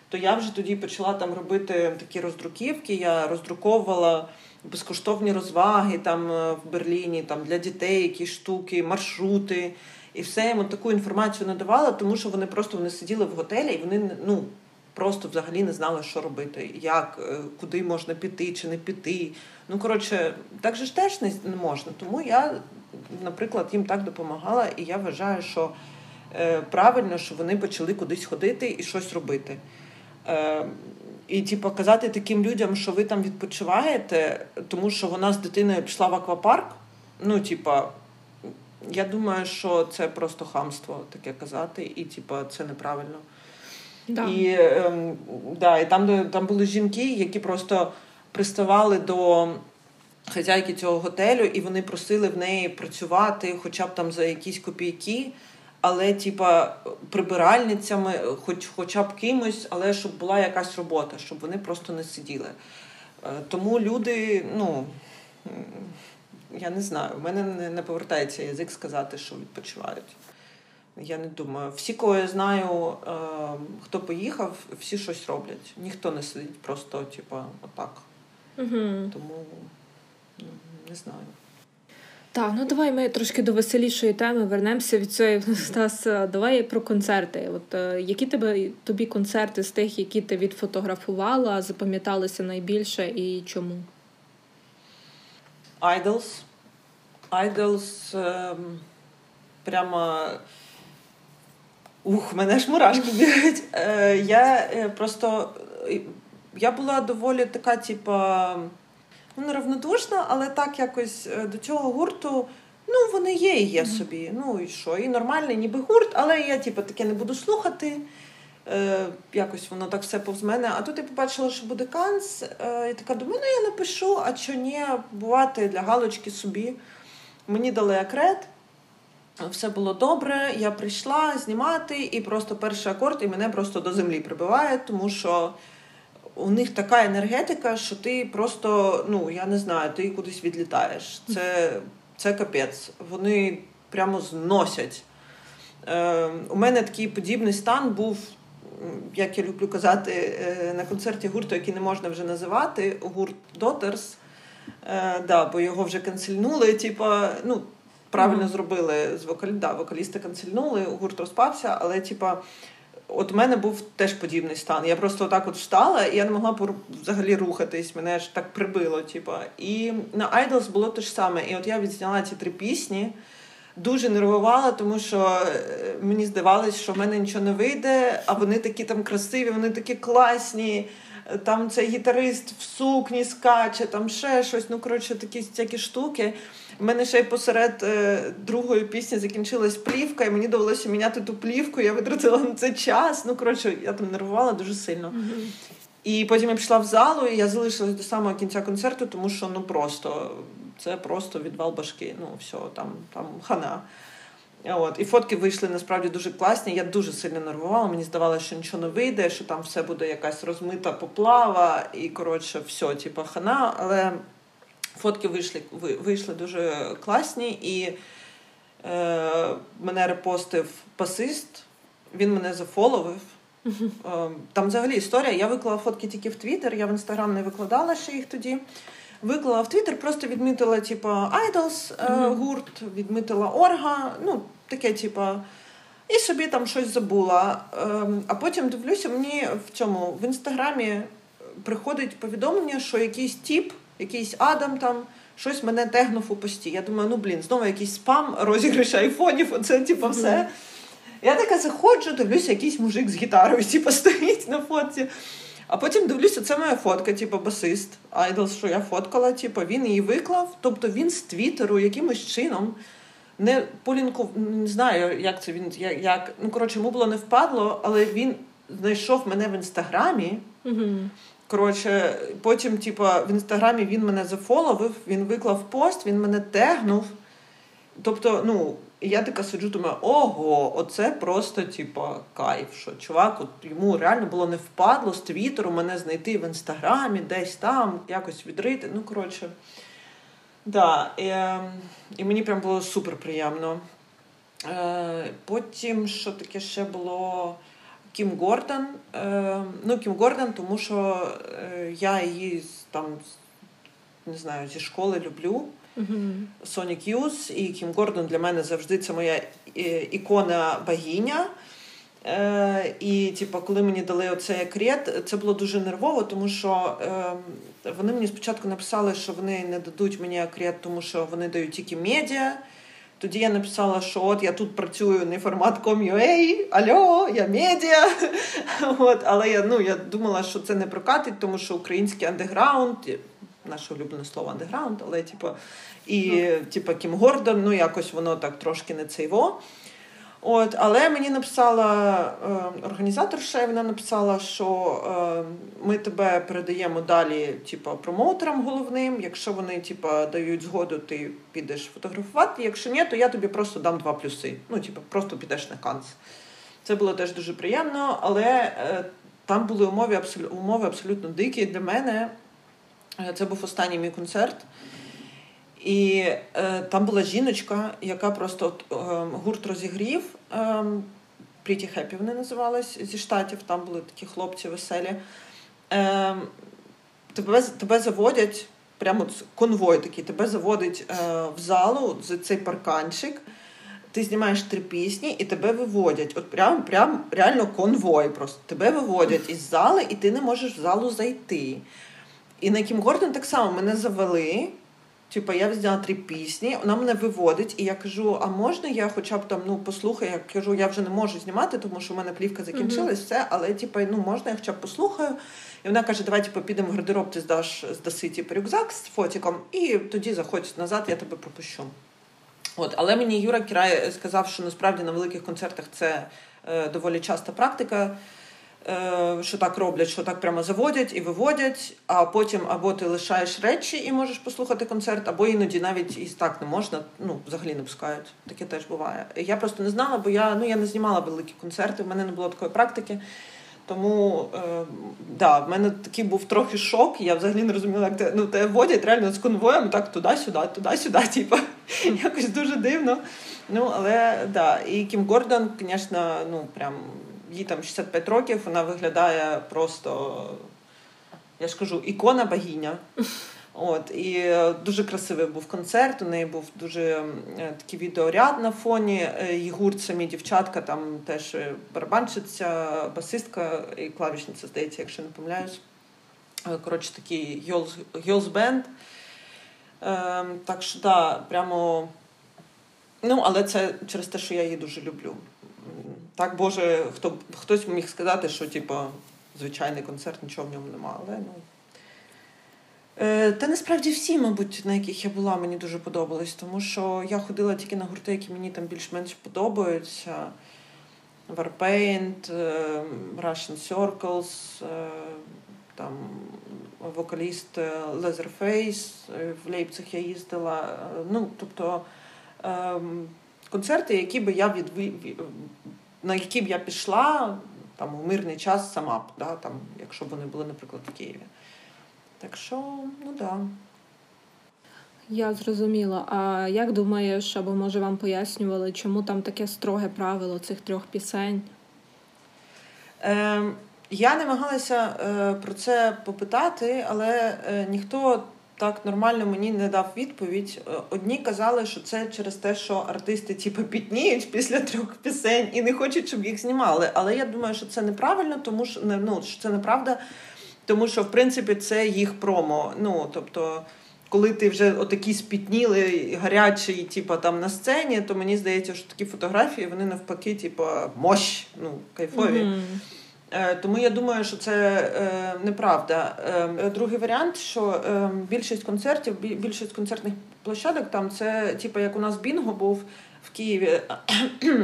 то я вже тоді почала там робити такі роздруківки. Я роздруковувала безкоштовні розваги там е, в Берліні, там для дітей, якісь штуки, маршрути. І все йому таку інформацію надавала, тому що вони просто вони сиділи в готелі і вони ну просто взагалі не знали, що робити, як, е, куди можна піти чи не піти. Ну, коротше, так же ж теж не, можна. Тому я, наприклад, їм так допомагала, і я вважаю, що е, правильно, що вони почали кудись ходити і щось робити. Е, і типу, казати таким людям, що ви там відпочиваєте, тому що вона з дитиною пішла в аквапарк. Ну, типа, я думаю, що це просто хамство таке казати, і типа, це неправильно. Да. І ем, да, і там там були жінки, які просто приставали до хазяйки цього готелю, і вони просили в неї працювати, хоча б там за якісь копійки, але, типа, прибиральницями, хоч, хоча б кимось, але щоб була якась робота, щоб вони просто не сиділи. Е, тому люди, ну. Я не знаю, в мене не повертається язик сказати, що відпочивають. Я не думаю. Всі, кого я знаю, е, хто поїхав, всі щось роблять. Ніхто не сидить просто, типу, отак. Угу. Тому ну, не знаю. Так, ну давай ми трошки до веселішої теми вернемося від цієї [laughs] Стас. Давай про концерти. От е, які тебе тобі концерти з тих, які ти відфотографувала, запам'яталися найбільше і чому? Idols. Idols ем, прямо. Ух, мене ж мурашки бігають. Е, я е, просто е, я була доволі така, типа, ну, неравнодушна, але так якось е, до цього гурту. Ну, вони є і є собі. Ну і що? І нормальний, ніби гурт, але я, типу, таке не буду слухати. Е, Якось воно так все повз мене. А тут я побачила, що буде канц. Е, і така думаю, ну я напишу, а що ні, бувати для галочки собі. Мені дали акрет. Все було добре, я прийшла знімати, і просто перший акорд і мене просто до землі прибиває, тому що у них така енергетика, що ти просто, ну я не знаю, ти кудись відлітаєш. Це це капець. Вони прямо зносять. Е, У мене такий подібний стан був, як я люблю казати, е, на концерті гурту, який не можна вже називати, гурт Дотерс. Е, да, Бо його вже канцельнули. Типа, ну, правильно mm-hmm. зробили з вокалі... да, вокаліста канцельнули, гурт розпався, але типа. От у мене був теж подібний стан. Я просто отак от встала, і я не могла взагалі рухатись. Мене ж так прибило. Типу. І на Idols було те ж саме. І от я відзняла ці три пісні, дуже нервувала, тому що е, мені здавалось, що в мене нічого не вийде, а вони такі там красиві, вони такі класні. Там цей гітарист в сукні скаче, там ще щось. Ну, коротше, такі всякі штуки. У мене ще й посеред е, другої пісні закінчилась плівка, і мені довелося міняти ту плівку. Я витратила на це час. Ну, коротше, я там нервувала дуже сильно. Mm-hmm. І потім я пішла в залу, і я залишилась до самого кінця концерту, тому що ну просто це просто відвал башки. Ну, все, там, там хана. От. І фотки вийшли насправді дуже класні. Я дуже сильно нервувала. Мені здавалося, що нічого не вийде, що там все буде якась розмита поплава, і коротше, все, типу, хана. Але фотки вийшли вийшли дуже класні, і е, мене репостив пасист, він мене зафоловив. Е, там взагалі історія. Я виклала фотки тільки в Твіттер, я в інстаграм не викладала ще їх тоді. Виклала в Твіттер, просто відмітила, типу, Idols mm-hmm. гурт, відмітила Орга, ну, таке, типу, і собі там щось забула. Ем, а потім дивлюся, мені в цьому в інстаграмі приходить повідомлення, що якийсь тіп, якийсь Адам там. Щось мене тегнув у пості. Я думаю, ну блін, знову якийсь спам, розіграш айфонів, оце типу, все. Я така заходжу, дивлюся, якийсь мужик з гітарою типу, [laughs] стоїть на фотці. А потім дивлюся, це моя фотка, типу, басист, айдол, що я фоткала, типу, він її виклав. Тобто він з Твіттеру якимось чином не полінков, не знаю, як це він. як, Ну, коротше, йому було не впадло, але він знайшов мене в інстаграмі. mm Коротше, потім, типу, в інстаграмі він мене зафоловив, він виклав пост, він мене тегнув. Тобто, ну, я така сиджу, думаю, ого, оце просто, типа, кайф. Що чувак, от йому реально було не впадло з твіттеру мене знайти в інстаграмі, десь там, якось відрити. Ну, коротше, да. І, ем, і мені прям було супер приємно. Е, Потім, що таке ще було Кім Гордон. Е, Ну, Кім Гордон, тому що е, я її там, не знаю, зі школи люблю. Сонік Юз і Кім Гордон для мене завжди це моя е, ікона богиня. Е, І, типу, коли мені дали оцей акрет, це було дуже нервово, тому що е, вони мені спочатку написали, що вони не дадуть мені акрет, тому що вони дають тільки медіа. Тоді я написала, що от я тут працюю не формат Com.ua, альо, я медіа. [laughs] От, Але я ну, я думала, що це не прокатить, тому що український андеграунд наше улюблене слово андеграунд, але типу, і ну. типу, Кім Гордон, ну якось воно так трошки не цейво. От, Але мені написала е, організаторша, вона написала, що е, ми тебе передаємо далі типу, промоутерам головним. Якщо вони типу, дають згоду, ти підеш фотографувати. Якщо ні, то я тобі просто дам два плюси. Ну, типу, просто підеш на канц. Це було теж дуже приємно, але е, там були умови, абсолютно, умови абсолютно дикі для мене. Е, це був останній мій концерт. І е, там була жіночка, яка просто е, гурт розігрів. Е, Pretty Happy вони називались зі штатів, там були такі хлопці веселі. Е, тебе, тебе заводять, прямо конвой такий, тебе заводить е, в залу за цей парканчик. Ти знімаєш три пісні і тебе виводять. От прям, прям реально конвой. Просто тебе виводять із зали, і ти не можеш в залу зайти. І на Кім Гордон так само мене завели. Типа, я взяла три пісні, вона мене виводить, і я кажу: а можна я хоча б там ну послухаю? Я кажу, я вже не можу знімати, тому що в мене плівка закінчилась, mm-hmm. все, але типа, ну можна, я хоча б послухаю. І вона каже: Давай типу, підемо в гардероб, ти здаш здаси типу, рюкзак з фотиком, і тоді заходь назад, я тебе пропущу. От, Але мені Юра Кірай сказав, що насправді на великих концертах це е, доволі часта практика. Е, що так роблять, що так прямо заводять і виводять, а потім або ти лишаєш речі і можеш послухати концерт, або іноді навіть і так не можна, ну взагалі не пускають. Таке теж буває. Я просто не знала, бо я ну я не знімала великі концерти, в мене не було такої практики. Тому е, да, в мене такий був трохи шок. Я взагалі не розуміла, як те ну, те водять реально з конвоєм, так туди-сюди, туди-сюди. [laughs] Типу, якось дуже дивно. Ну, але да. І Кім Гордон, звісно, ну прям їй там 65 років, вона виглядає просто, я ж кажу, ікона богиня. [laughs] От, І дуже красивий був концерт. У неї був дуже е, такий відеоряд на фоні. Е, її гурт самі дівчатка, там теж барабанщиця, басистка і клавішниця, здається, якщо не помиляюсь. Е, коротше, такий Band. Ем, так що, да, прямо. Ну, але це через те, що я її дуже люблю. Так, Боже, хто, хтось міг сказати, що типу, звичайний концерт, нічого в ньому немає. Але, ну... Е, Та насправді всі, мабуть, на яких я була, мені дуже подобались, тому що я ходила тільки на гурти, які мені там більш-менш подобаються. Warpaint, е, Russian Circles, е, там вокаліст Leatherface, в Лейпциг я їздила. Ну, тобто ем, концерти, які би я від на які б я пішла там у мирний час сама б, да, там, якщо б вони були, наприклад, в Києві. Так що, ну да. Я зрозуміла. А як думаєш, або може вам пояснювали, чому там таке строге правило цих трьох пісень? Е, Я намагалася е, про це попитати, але е, ніхто так нормально мені не дав відповідь. Е, одні казали, що це через те, що артисти типу, пітніють після трьох пісень і не хочуть, щоб їх знімали. Але я думаю, що це неправильно, тому що ну, що це неправда, тому що в принципі це їх промо. Ну тобто. Коли ти вже отакий спітнілий, гарячий, типу, там на сцені, то мені здається, що такі фотографії вони навпаки, типу, мощ, ну, кайфові. Mm-hmm. Е, тому я думаю, що це е, неправда. Е, другий варіант, що більшість концертів, більшість концертних площадок там це, типу, як у нас Бінго був в Києві. [clears throat]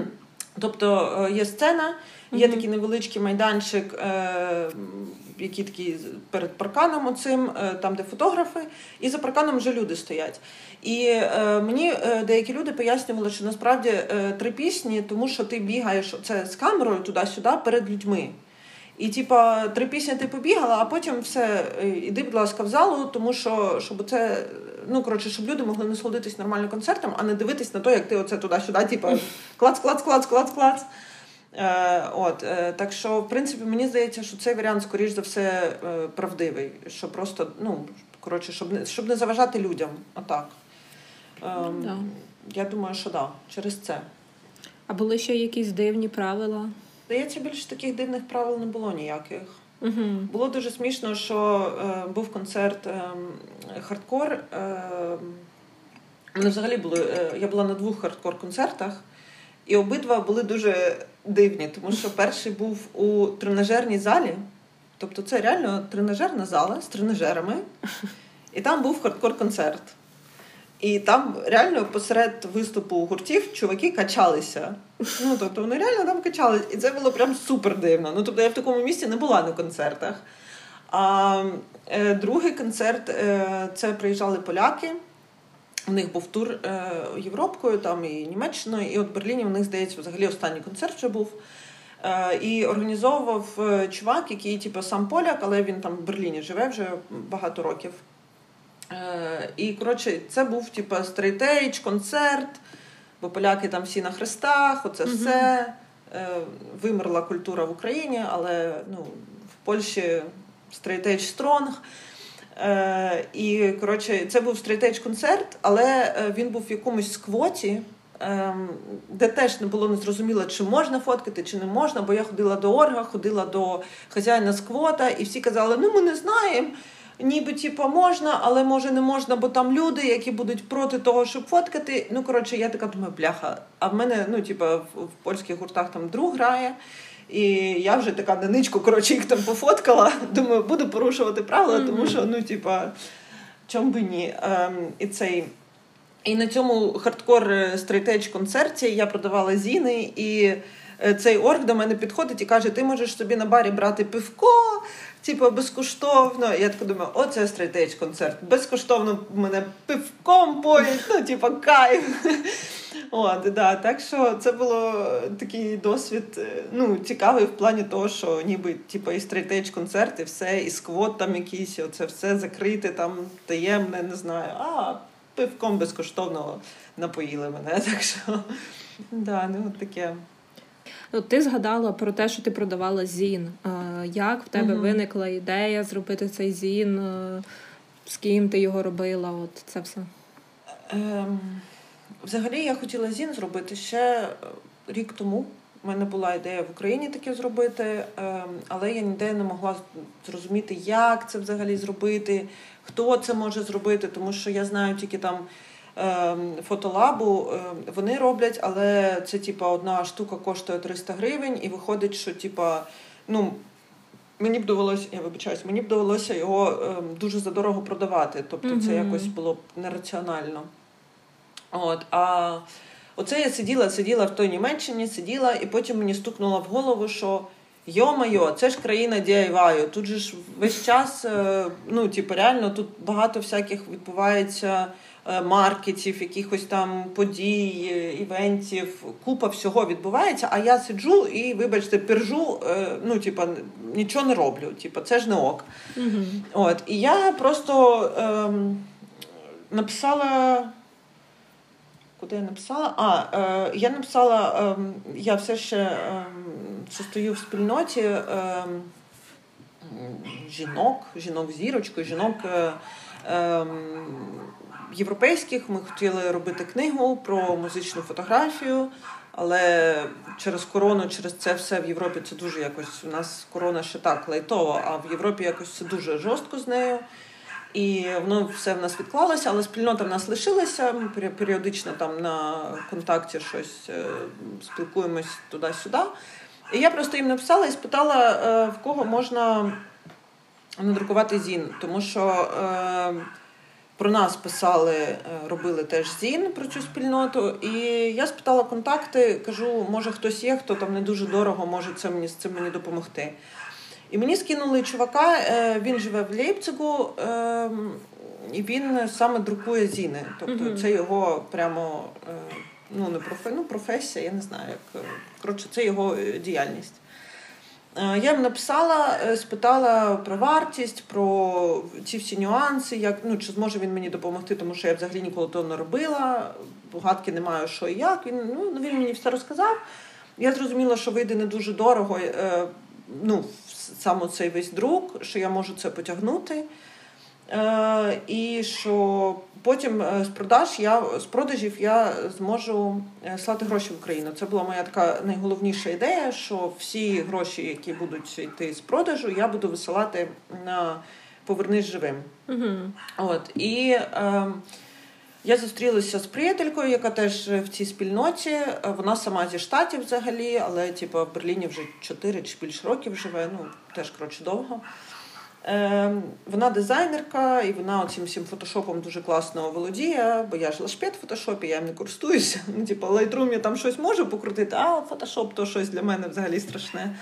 Тобто є сцена, є такий невеличкий майданчик, який такий перед парканом, оцим, там, де фотографи, і за парканом вже люди стоять. І е, мені е, деякі люди пояснювали, що насправді е, три пісні, тому що ти бігаєш це з камерою туди-сюди перед людьми. І, типа, три пісні ти побігала, а потім все, е, іди, будь ласка, в залу, тому що щоб це, ну коротше, щоб люди могли насолодитись нормально концертом, а не дивитись на те, як ти оце туди-сюди, типа клац, клац, клац, клац, клац. Е, от, е, Так що, в принципі, мені здається, що цей варіант, скоріш за все, е, правдивий. Що просто, ну, коротше, щоб не щоб не заважати людям. Отак. Е, да. Я думаю, що так, да, через це. А були ще якісь дивні правила? Здається, більше таких дивних правил не було ніяких. uh Було дуже смішно, що е, був концерт е, хардкор. Е, взагалі були. Е, я була на двох хардкор-концертах, і обидва були дуже дивні, тому що перший був у тренажерній залі. Тобто це реально тренажерна зала з тренажерами, і там був хардкор-концерт. І там реально посеред виступу гуртів чуваки качалися. Ну, тобто вони реально там качались. І це було прям супер дивно. Ну, тобто я в такому місці не була на концертах. А е, другий концерт е, це приїжджали поляки. У них був тур е, Європкою, там і Німеччиною, і от в Берліні в них, здається, взагалі останній концерт вже був. Е, і організовував е, чувак, який, типу, сам поляк, але він там в Берліні живе вже багато років. Е, І коротше, це був типу, straight edge концерт, бо поляки там всі на хрестах, оце Мгм. все. Е, Вимерла культура в Україні, але ну, в Польщі straight edge strong. Е, і коротше, це був straight edge концерт, але е, він був в якомусь сквоті, е, де теж не було незрозуміло, чи можна фоткати, чи не можна. Бо я ходила до орга, ходила до хазяїна сквота, і всі казали, ну ми не знаємо. Ніби типу, можна, але може не можна, бо там люди, які будуть проти того, щоб фоткати. Ну коротше, я така думаю, бляха. А в мене, ну типу, в, в польських гуртах там друг грає. І я вже така на ничку, коротше, їх там пофоткала. [laughs] Думаю, буду порушувати правила, тому що, ну, типа, чом би ні. Ем, і цей. І на цьому хардкор стрійтедж концерті я продавала зіни, і е, цей орг до мене підходить і каже: ти можеш собі на барі брати пивко, типу, безкоштовно. Я така думаю, о, це концерт. Безкоштовно мене пивком поють, ну, типу, кайф. От, да. Так що це було такий досвід е, ну, цікавий в плані того, що ніби типу, і straight edge концерт, і все, і сквот там якийсь, оце все закрите, там таємне, не знаю. А пивком безкоштовно напоїли мене. [laughs] Так що да, ну, таке. От ти згадала про те, що ти продавала зін. Як в тебе Мгм. виникла ідея зробити цей зін? З ким ти його робила? От це все. Ем, взагалі я хотіла зін зробити ще е, рік тому. У мене була ідея в Україні таке зробити, ем, але я ніде не могла зрозуміти, як це взагалі зробити, хто це може зробити, тому що я знаю тільки там фотолабу, ем, вони роблять, але це типа одна штука коштує 300 гривень, і виходить, що типа, ну. Мені б довелося, я вибачаюсь, мені б довелося його ем, дуже задорого продавати. Тобто це якось було б нераціонально. От, а оце я сиділа, сиділа в той Німеччині, сиділа, і потім мені стукнуло в голову, що йо-майо, це ж країна DIY. Тут же ж весь час, е, ну, типу, реально, тут багато всяких відбувається маркетів, якихось там подій, е, івентів, купа всього відбувається, а я сиджу і, вибачте, пержу, е, ну, типу, нічого не роблю. Типу, це ж не ок. Угу. От, і я просто ем, написала. Куди я написала? А, е, я написала, ем, я все ще ем, состою в спільноті ем, жінок, жінок зірочкою, жінок е, європейських. Ми хотіли робити книгу про музичну фотографію. Але через корону, через це все в Європі це дуже якось. У нас корона ще так лайтово, а в Європі якось це дуже жорстко з нею. І воно все в нас відклалося, але спільнота в нас лишилася. Ми періодично там на контакті щось е, спілкуємось туди-сюди. І я просто їм написала і спитала, е, в кого можна надрукувати зін, тому що е, про нас писали, е, робили теж зін про цю спільноту. І я спитала контакти, кажу, може хтось є, хто там не дуже дорого може це мені з цим мені допомогти. І мені скинули чувака, е, він живе в Лейпцигу, е, і він саме друкує зіни. Тобто це його прямо е, ну, не профе, ну, професія, я не знаю, як коротше, це його діяльність. Е, Я їм написала, е, спитала про вартість, про ці всі нюанси, як, ну, чи зможе він мені допомогти, тому що я взагалі ніколи того не робила, гадки не маю, що і як. Він, ну, він мені все розказав. Я зрозуміла, що вийде не дуже дорого. е, Ну, саме цей весь друк, що я можу це потягнути. Е, і що потім е, з продаж я з продажів я зможу е, слати гроші в Україну. Це була моя така найголовніша ідея, що всі гроші, які будуть йти з продажу, я буду висилати на повернись живим. Угу. От і е, я зустрілася з приятелькою, яка теж в цій спільноті. Вона сама зі штатів взагалі, але типу, в Берліні вже 4 чи більше років живе, ну теж коротше довго. Е, вона дизайнерка, і вона цим всім фотошопом дуже класно володіє, бо я ж лашпет в фотошопі, я їм не користуюся. Ну, типу, Lightroom я там щось можу покрутити, а фотошоп то щось для мене взагалі страшне.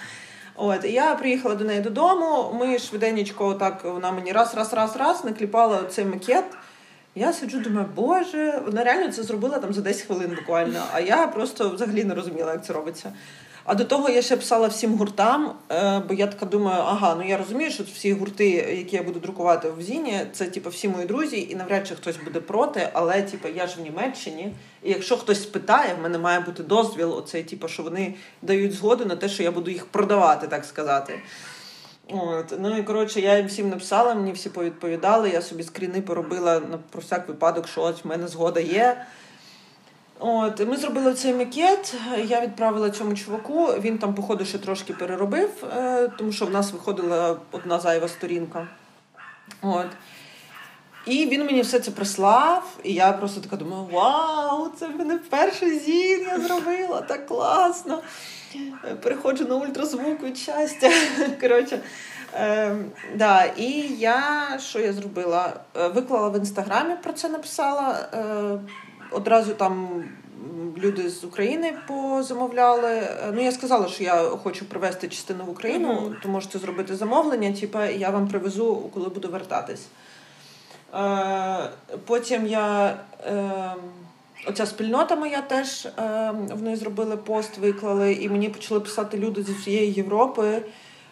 От, і я приїхала до неї додому. Ми швиденечко, так вона мені раз, раз, раз, раз накліпала цей макет. Я сиджу, думаю, боже, вона реально це зробила там за 10 хвилин буквально. А я просто взагалі не розуміла, як це робиться. А до того я ще писала всім гуртам, е, бо я така думаю, ага, ну я розумію, що всі гурти, які я буду друкувати в Зіні, це типу, всі мої друзі, і навряд чи хтось буде проти, але типу, я ж в Німеччині. І якщо хтось спитає, в мене має бути дозвіл, оцей, типу, що вони дають згоду на те, що я буду їх продавати, так сказати. От. Ну і коротше, я їм всім написала, мені всі повідповідали, я собі скріни поробила на про всяк випадок, що ось в мене згода є. От, Ми зробили цей макет, я відправила цьому чуваку, він там, походу, ще трошки переробив, е, тому що в нас виходила одна зайва сторінка. От. І він мені все це прислав, і я просто така думаю: Вау, це в мене перший зін я зробила, так класно. Переходжу на ультразвук від щастя. [laughs] Коротше, е, да. І я що я зробила? Е, виклала в інстаграмі про це написала. Е, Одразу там люди з України позамовляли. Е, ну, я сказала, що я хочу привезти частину в Україну, mm-hmm. то можете зробити замовлення, типу, я вам привезу, коли буду вертатись. Е, Потім я. Е, Оця спільнота моя теж е, вони зробили пост, виклали, і мені почали писати люди зі всієї Європи.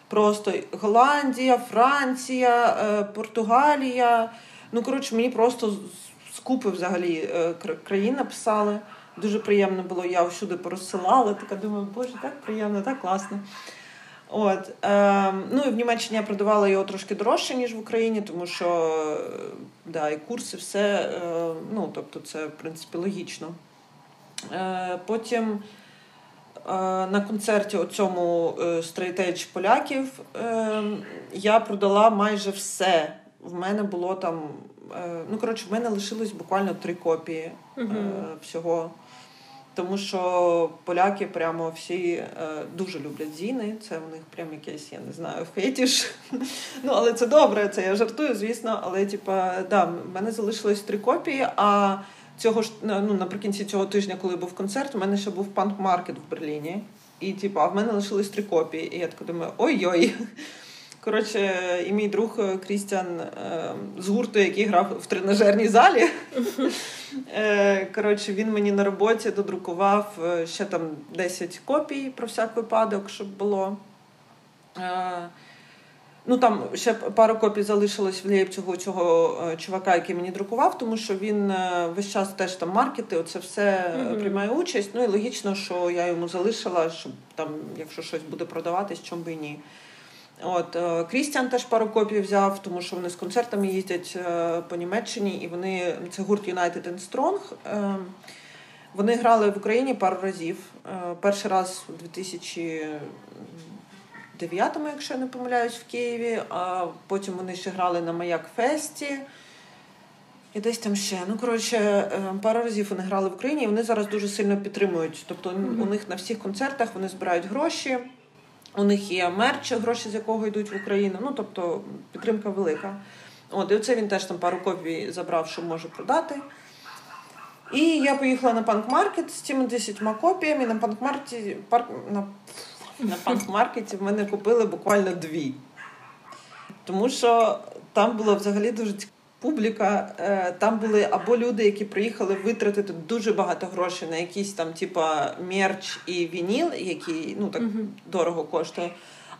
Просто Голландія, Франція, е, Португалія. Ну, коротше, мені просто з купи взагалі е, країн написали. Дуже приємно було, я всюди порозсилала. Така думаю, боже, так приємно, так класно. От, е, Ну і в Німеччині я продавала його трошки дорожче, ніж в Україні, тому що да, і курси, все, е, ну, тобто це, в принципі, логічно. Е, Потім е, на концерті цьому е, Straight Edge поляків е, я продала майже все. В мене було там. Е, ну, коротше, в мене лишилось буквально три копії е, всього. Тому що поляки прямо всі е, дуже люблять зіни. Це у них прям якесь, я не знаю, фетіш. [laughs] Ну, але це добре, це я жартую, звісно. Але, типа, да, в мене залишилось три копії. А цього ж ну, наприкінці цього тижня, коли був концерт, у мене ще був панк-маркет в Берліні. І, типа, в мене лишилось три копії. І я така думаю, ой-ой. Коротше, і мій друг е, Крістіан е, з гурту, який грав в тренажерній залі. [laughs] Е, коротше, він мені на роботі додрукував ще там 10 копій про всяк випадок, щоб було. Ну там ще пару копій залишилось в Лєпцього цього чувака, який мені друкував, тому що він весь час теж там маркети, оце все mm-hmm. приймає участь. Ну і логічно, що я йому залишила, щоб там, якщо щось буде продаватись, чому би і ні. От е, Крістіан теж пару копій взяв, тому що вони з концертами їздять е, по Німеччині, і вони це гурт United and Strong. Е, вони грали в Україні пару разів. Перший раз у 2009-му, якщо я не помиляюсь, в Києві. А потім вони ще грали на Маяк Фесті. І десь там ще. Ну, коротше, пару разів вони грали в Україні, і вони зараз дуже сильно підтримують. Тобто mm-hmm. у них на всіх концертах вони збирають гроші. У них є мерч, гроші з якого йдуть в Україну. Ну тобто підтримка велика. От, і оце він теж там пару копій забрав, що може продати. І я поїхала на панк-маркет з цими 10 копіями. На панк-маркеті парк, на, на панк-маркеті в мене купили буквально дві. Тому що там було взагалі дуже цікаво публіка. Е, там були або люди, які приїхали витратити дуже багато грошей на якийсь там, типа, мерч і вініл, який ну так uh-huh. дорого коштує.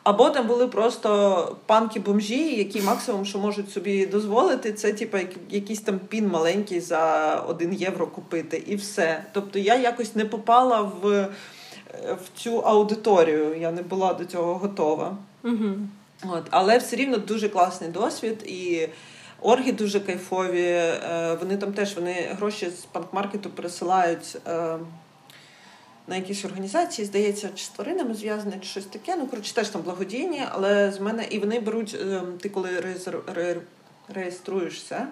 Або там були просто панки-бомжі, які максимум, що можуть собі дозволити, це типа якийсь там пін маленький за один євро купити, і все. Тобто я якось не попала в в цю аудиторію, я не була до цього готова. Угу. От, Але все рівно дуже класний досвід. і Орги дуже кайфові. Е, вони там теж вони гроші з панкмаркету пересилають е, на якісь організації, здається, чи з тваринами зв'язані, чи щось таке. Ну, коротше, теж там благодійні, але з мене і вони беруть, е, ти коли реєструєшся,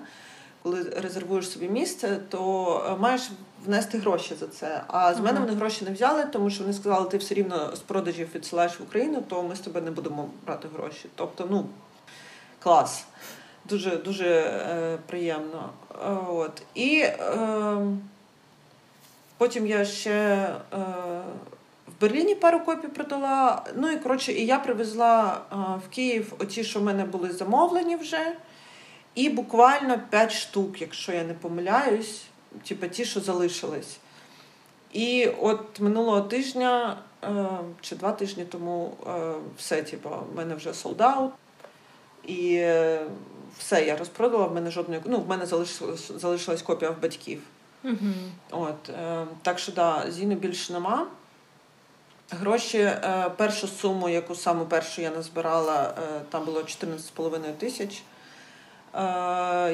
коли резервуєш собі місце, то маєш внести гроші за це. А з мене вони гроші не взяли, тому що вони сказали, ти все рівно з продажів відсилаєш в Україну, то ми з тебе не будемо брати гроші. Тобто, ну клас. Дуже дуже е, приємно. Е, от. І е, потім я ще е, в Берліні пару копій продала. Ну і коротше, і я привезла е, в Київ оті, що в мене були замовлені вже. І буквально 5 штук, якщо я не помиляюсь, типу ті, що залишились. І от минулого тижня е, чи два тижні тому е, все, типу, в мене вже солдаут. І все, я розпродала, в мене жодної. Ну, в мене залишилась, залишилась копія в батьків. Угу. От, е, так що да, зіни більше нема. Гроші, е, першу суму, яку саму першу я назбирала, е, там було 14,5 тисяч. Е,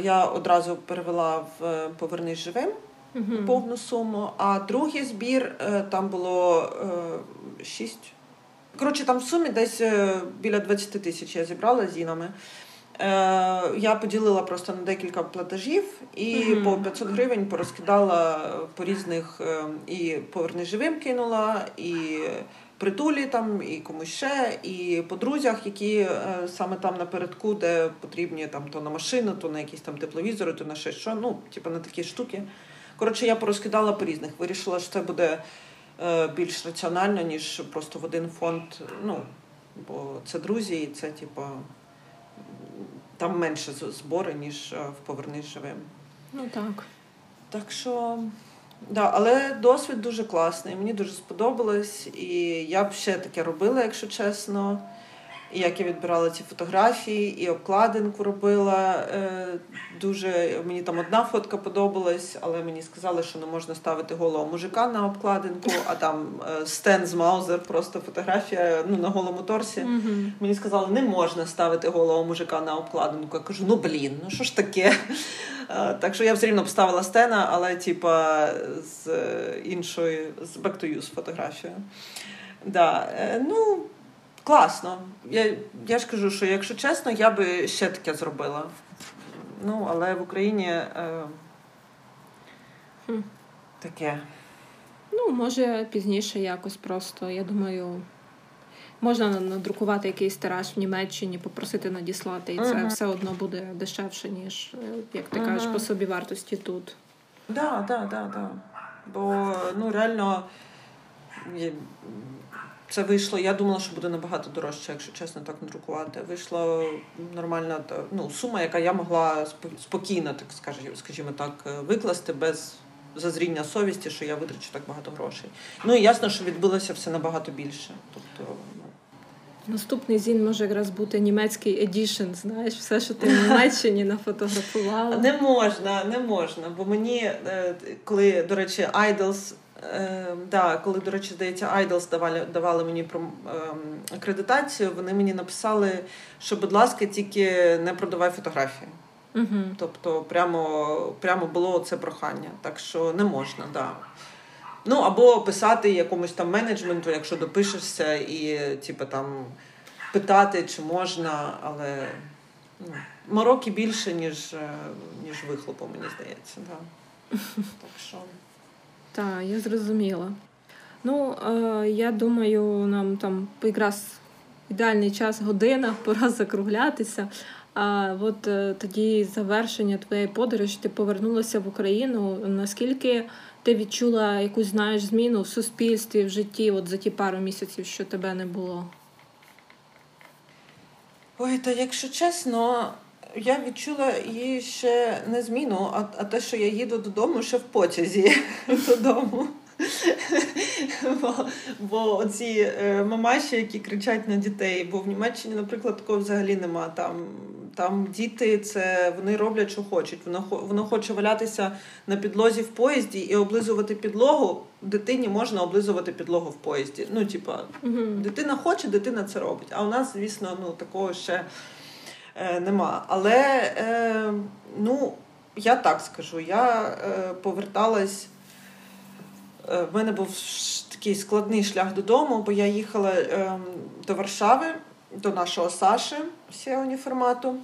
я одразу перевела в е, Повернись живим Угу. повну суму, а другий збір е, там було е, 6. Коротше, там в сумі десь біля 20 тисяч я зібрала зінами. Е, Я поділила просто на декілька платежів і Мгм. по 500 гривень порозкидала по різних е, і поверни живим кинула, і притулі там, і комусь ще, і по друзях, які е, саме там напередку, де потрібні там то на машину, то на якісь там тепловізори, то на ще що. Ну, типу на такі штуки. Коротше, я порозкидала по різних. Вирішила, що це буде е, більш раціонально, ніж просто в один фонд. Ну, бо це друзі, і це, типу, там менше збори, ніж е, в Повернись живим. Ну так. Так що, да, але досвід дуже класний. Мені дуже сподобалось. І я б ще таке робила, якщо чесно. І як я відбирала ці фотографії, і обкладинку робила. Е, дуже мені там одна фотка подобалась, але мені сказали, що не можна ставити голого мужика на обкладинку, а там е, Стен з Маузер, просто фотографія ну, на голому торсі. Угу. Мені сказали, не можна ставити голого мужика на обкладинку. Я кажу, ну блін, ну що ж таке? Е, Так що я все рівно поставила стена, але типа з іншої, з Back to Use фотографією. Да. Ну, класно. Я, я ж кажу, що якщо чесно, я би ще таке зробила. Ну, але в Україні е, Хм. таке. Ну, може, пізніше якось просто. Я думаю, можна надрукувати якийсь тираж в Німеччині, попросити надіслати, і це Мгм. все одно буде дешевше, ніж, е, як ти Мгм. кажеш, по собі вартості тут. Да, да, да, да. Бо ну реально це вийшло. Я думала, що буде набагато дорожче, якщо чесно, так надрукувати. Вийшла нормальна ну, сума, яка я могла спо- спокійно, так скажімо, скажімо так, е, викласти без зазріння совісті, що я витрачу так багато грошей. Ну і ясно, що відбилося все набагато більше. Тобто, Наступний зін може якраз бути німецький едішн, знаєш, все, що ти в Німеччині нафотографувала. Не можна, не можна. Бо мені, е, коли, до речі, Idols, е, да, коли, до речі, здається, Idols давали, давали мені пром- ем, акредитацію, вони мені написали, що, будь ласка, тільки не продавай фотографії. Угу. Тобто, прямо, прямо було це прохання. Так що не можна, да. Ну, або писати якомусь там менеджменту, якщо допишешся, і типу, там питати, чи можна, але ну, мороки більше, ніж, е, ніж вихлопу, мені здається. Да. [laughs] Так що. Так, я зрозуміла. Ну, е, я думаю, нам там якраз ідеальний час година, [laughs] пора закруглятися. А от е, тоді завершення твоєї подорожі, ти повернулася в Україну. Наскільки ти відчула якусь знаєш зміну в суспільстві, в житті, от за ті пару місяців, що тебе не було? Ой, та якщо чесно, я відчула її ще не зміну, а, а те, що я їду додому ще в потязі [laughs] додому. Бо, бо оці е, мамаші, які кричать на дітей, бо в Німеччині, наприклад, такого взагалі нема. Там, там діти це вони роблять, що хочуть. Воно, воно хоче валятися на підлозі в поїзді і облизувати підлогу. Дитині можна облизувати підлогу в поїзді. Ну, типа. Дитина хоче, дитина це робить. А у нас, звісно, ну такого ще е, нема. Але е, ну, я так скажу, я е, поверталась. Е, в мене був такий складний шлях додому, бо я їхала е, до Варшави, до нашого Саши всього уніформату.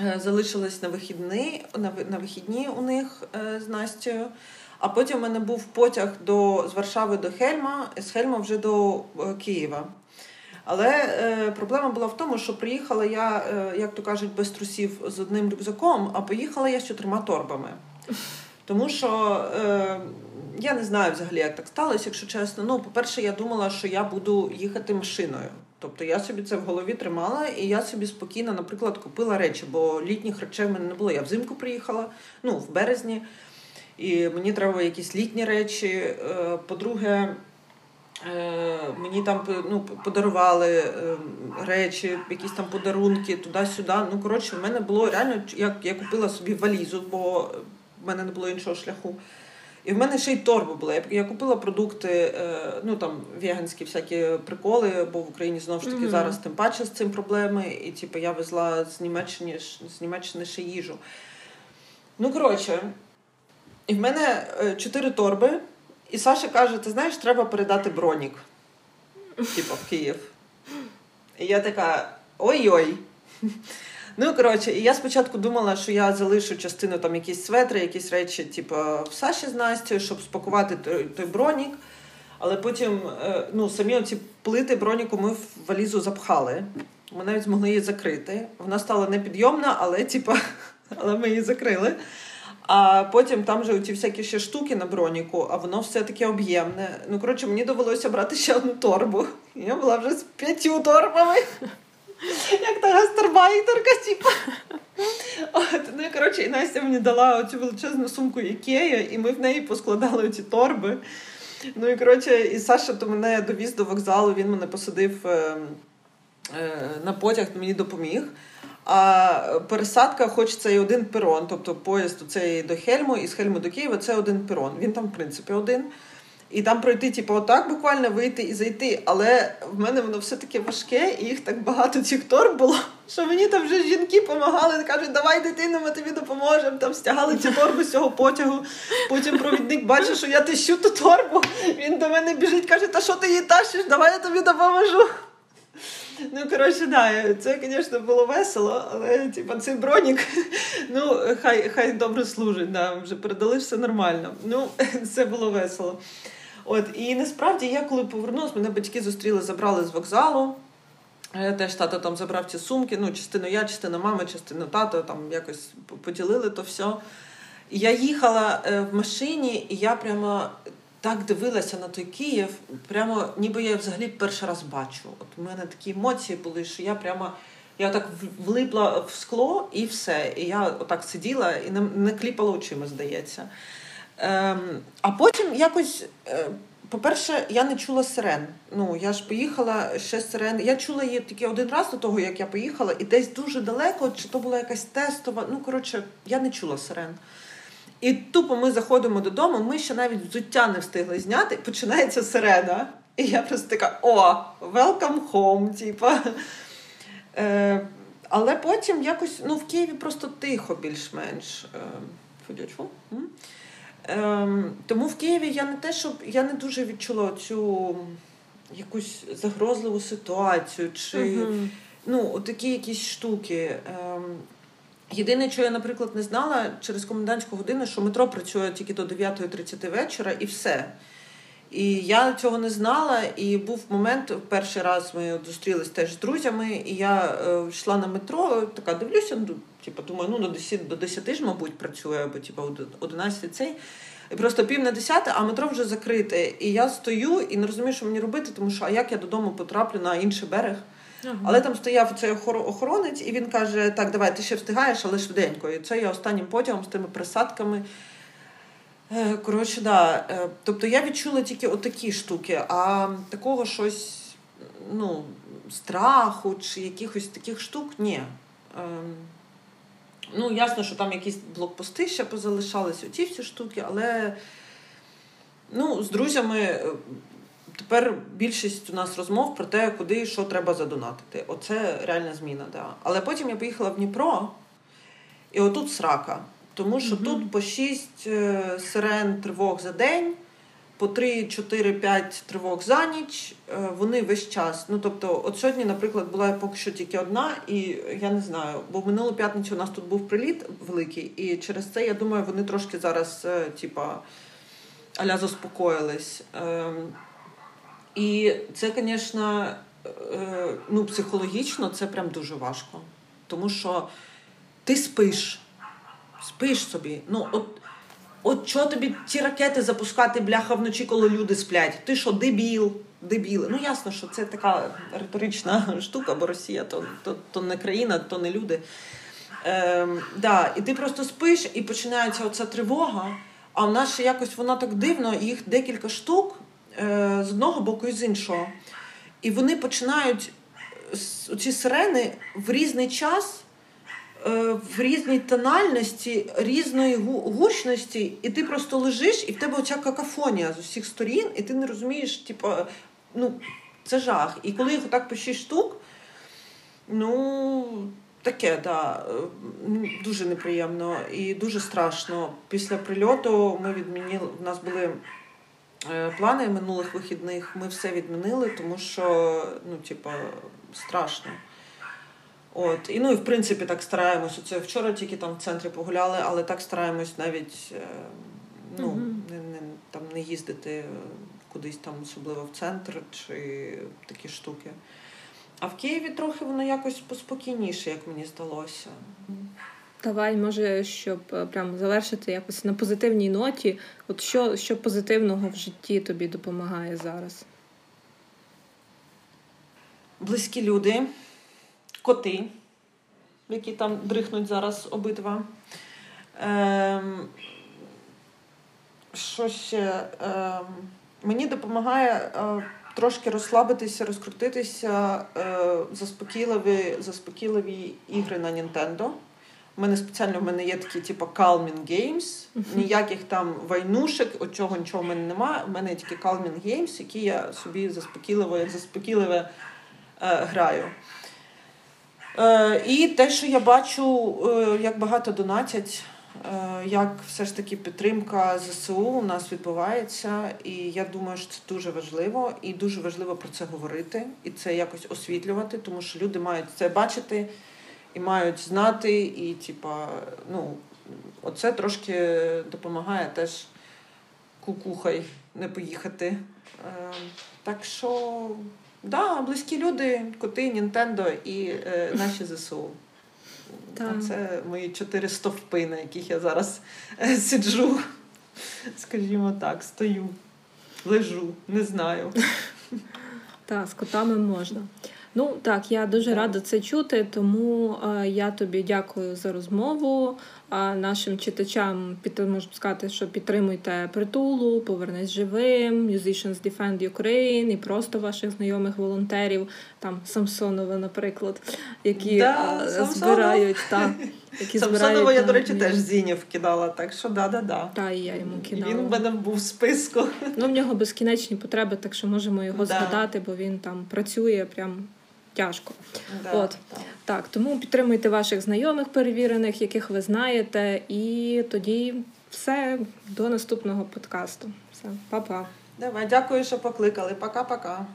Е, Залишилась на вихідні, на, вихідні у них е, з Настю. А потім у мене був потяг до, з Варшави до Хельма, з Хельма вже до е, Києва. Але е, проблема була в тому, що приїхала я, е, як то кажуть, без трусів з одним рюкзаком, а поїхала я з чотирма торбами. Тому що е, я не знаю взагалі, як так сталося, якщо чесно. Ну, по-перше, я думала, що я буду їхати машиною. Тобто я собі це в голові тримала, і я собі спокійно, наприклад, купила речі, бо літніх речей в мене не було. Я взимку приїхала, ну, в березні, і мені треба якісь літні речі. Е, По-друге, Е, Мені там ну, подарували е, речі, якісь там подарунки туди-сюди. Ну, коротше, в мене було реально, як я купила собі валізу, бо в мене не було іншого шляху. І в мене ще й торба була. Я купила продукти, е, ну там веганські всякі приколи, бо в Україні знову ж таки mm-hmm. зараз тим паче з цим проблеми. І типу, я везла з Німеччини з Німеччини ще їжу. Ну, коротше, і в мене е, чотири торби, і Саша каже: ти знаєш, треба передати бронік. Типу, в Київ. І я така: ой-ой. Ну, коротше, і я спочатку думала, що я залишу частину там якісь светри, якісь речі, типу, в Саші з Настю, щоб спакувати той, той бронік. Але потім е, ну, самі оці плити броніку ми в валізу запхали. Ми навіть змогли її закрити. Вона стала непідйомна, але типу, [laughs] але ми її закрили. А потім там же ті всякі ще штуки на броніку, а воно все таке об'ємне. Ну, коротше, мені довелося брати ще одну торбу. Я була вже з п'ятью торбами. [laughs] Як та гастарбайтерка, типу. От, Ну і коротше, і Настя мені дала оцю величезну сумку Ікея, і ми в неї поскладали ці торби. Ну і коротше, і Саша то мене довіз до вокзалу, він мене посадив е, е, на потяг, мені допоміг. А пересадка, хоч це і один перон, тобто поїзд цей до Хельму і з Хельму до Києва це один перон. Він там, в принципі, один. І там пройти, типу, отак буквально вийти і зайти. Але в мене воно все таки важке, і їх так багато цих торб було, [laughs] що мені там вже жінки допомагали, кажуть, давай дитину, ми тобі допоможемо. Там стягали ці торби з цього потягу. Потім провідник бачить, що я тищу ту торбу. Він до мене біжить, каже, та що ти її тащиш? Давай я тобі допоможу. Ну, коротше, да, це, звісно, було весело, але типу, цей бронік, [laughs] ну, хай хай добре служить, да, вже передали все нормально. Ну, [laughs] це було весело. От, І насправді я коли повернулася, мене батьки зустріли, забрали з вокзалу. Е, теж тато там забрав ці сумки. Ну, частину я, частина мама, частину тато там якось поділили то все. Я їхала е, в машині, і я прямо так дивилася на той Київ, прямо ніби я взагалі перший раз бачу. От у мене такі емоції були, що я прямо. Я так влипла в скло і все. І я отак сиділа і не, не кліпала очима, здається. Ем, А потім якось, е, по-перше, я не чула сирен. Ну, я ж поїхала ще сирен. Я чула її тільки один раз до того, як я поїхала, і десь дуже далеко, чи то була якась тестова. Ну, коротше, я не чула сирен. І тупо ми заходимо додому, ми ще навіть взуття не встигли зняти, починається сирена. І я просто така: о, welcome home, типа. Е, Але потім якось ну, в Києві просто тихо більш-менш. Е, Ем, Тому в Києві я не те, щоб я не дуже відчула цю якусь загрозливу ситуацію, чи uh-huh. ну, такі якісь штуки. Ем, Єдине, що я, наприклад, не знала через комендантську годину, що метро працює тільки до 9.30 вечора і все. І я цього не знала. І був момент, перший раз ми зустрілись теж з друзями, і я е, йшла на метро, така дивлюся, ну, типу, думаю, ну до 10, до 10 ж, мабуть, працює, або типу, 11 цей. І просто пів на 10, а метро вже закрите. І я стою і не розумію, що мені робити, тому що а як я додому потраплю на інший берег. Ага. Але там стояв цей охоронець, і він каже: Так, давай, ти ще встигаєш, але швиденько. І це я останнім потягом з тими присадками. Е, коротше, да. Е, тобто я відчула тільки отакі штуки, а такого щось, ну, страху чи якихось таких штук ні. Ем, ну, ясно, що там якісь блокпости ще позалишались, оті всі штуки, але ну, з друзями е, тепер більшість у нас розмов про те, куди і що треба задонатити. Оце реальна зміна. Да. Але потім я поїхала в Дніпро, і отут срака. Тому що mm тут по 6 е, сирен тривог за день, по 3, 4, 5 тривог за ніч. Е, вони весь час. Ну тобто, от сьогодні, наприклад, була поки що тільки одна, і я не знаю, бо минулу п'ятницю у нас тут був приліт великий, і через це я думаю, вони трошки зараз, е, типа, аля заспокоїлись. Ем, і це, звісно, ну, психологічно це прям дуже важко. Тому що ти спиш. Спиш собі. Ну, от от чого тобі ці ракети запускати, бляха, вночі, коли люди сплять? Ти що, дебіл? Дебіл. Ну, ясно, що це така риторична [laughs] штука, бо Росія то то, то не країна, то не люди. Ем, да, І ти просто спиш, і починається оця тривога. А в нас ще якось вона так дивно, їх декілька штук. е, з одного боку і з іншого. І вони починають ці сирени в різний час, е, в різній тональності, різної гучності, і ти просто лежиш, і в тебе оця какафонія з усіх сторін, і ти не розумієш, типу, ну, це жах. І коли їх отак по 6 штук, ну. Таке, да, дуже неприємно і дуже страшно. Після прильоту ми відмінили. У нас були е, плани минулих вихідних. Ми все відмінили, тому що ну, типа, страшно. От. І ну і в принципі так стараємось. Оце вчора тільки там в центрі погуляли, але так стараємось навіть е, ну, mm-hmm. не, не, там, не їздити кудись там, особливо в центр чи такі штуки. А в Києві трохи воно якось поспокійніше, як мені здалося. Давай, може, щоб е, прямо завершити якось на позитивній ноті. От що, що позитивного в житті тобі допомагає зараз? Близькі люди, коти, які там дрихнуть зараз обидва. Ем, Що ще? Ем, Мені допомагає. Е, трошки розслабитися, розкрутитися, е, заспокійливі заспокійливі ігри на Нінтендо. У мене спеціально в мене є такі, типу, calming games, ніяких там вайнушек, от чого нічого в мене немає. У мене є тільки calming games, які я собі заспокійливо, як заспокійливе е, граю. Е, І те, що я бачу, е, як багато донатять. Е, як все ж таки підтримка ЗСУ у нас відбувається, і я думаю, що це дуже важливо, і дуже важливо про це говорити і це якось освітлювати, тому що люди мають це бачити і мають знати, і типа, ну оце трошки допомагає теж кукухай не поїхати. Так що, да, близькі люди, коти, Нінтендо і е, наші ЗСУ. Так. Це мої чотири стовпи, на яких я зараз е, сиджу. Скажімо так, стою, лежу, не знаю. Так, з котами можна. Ну так, я дуже рада це чути, тому е, я тобі дякую за розмову. Нашим читачам можу сказати, що підтримуйте притулу, повернись живим, Musicians Defend Ukraine і просто ваших знайомих волонтерів, там Самсонова, наприклад, які да, збирають та які Самсонова, я, до речі, теж Зінів кидала, так що да-да-да. Та і я йому кидала. Він в мене був в списку. Ну, в нього безкінечні потреби, так що можемо його да. згадати, бо він там працює прям тяжко. Да, От так. так, тому підтримуйте ваших знайомих перевірених, яких ви знаєте, і тоді все до наступного подкасту. Все, па-па. Давай, дякую, що покликали. Пока-пока.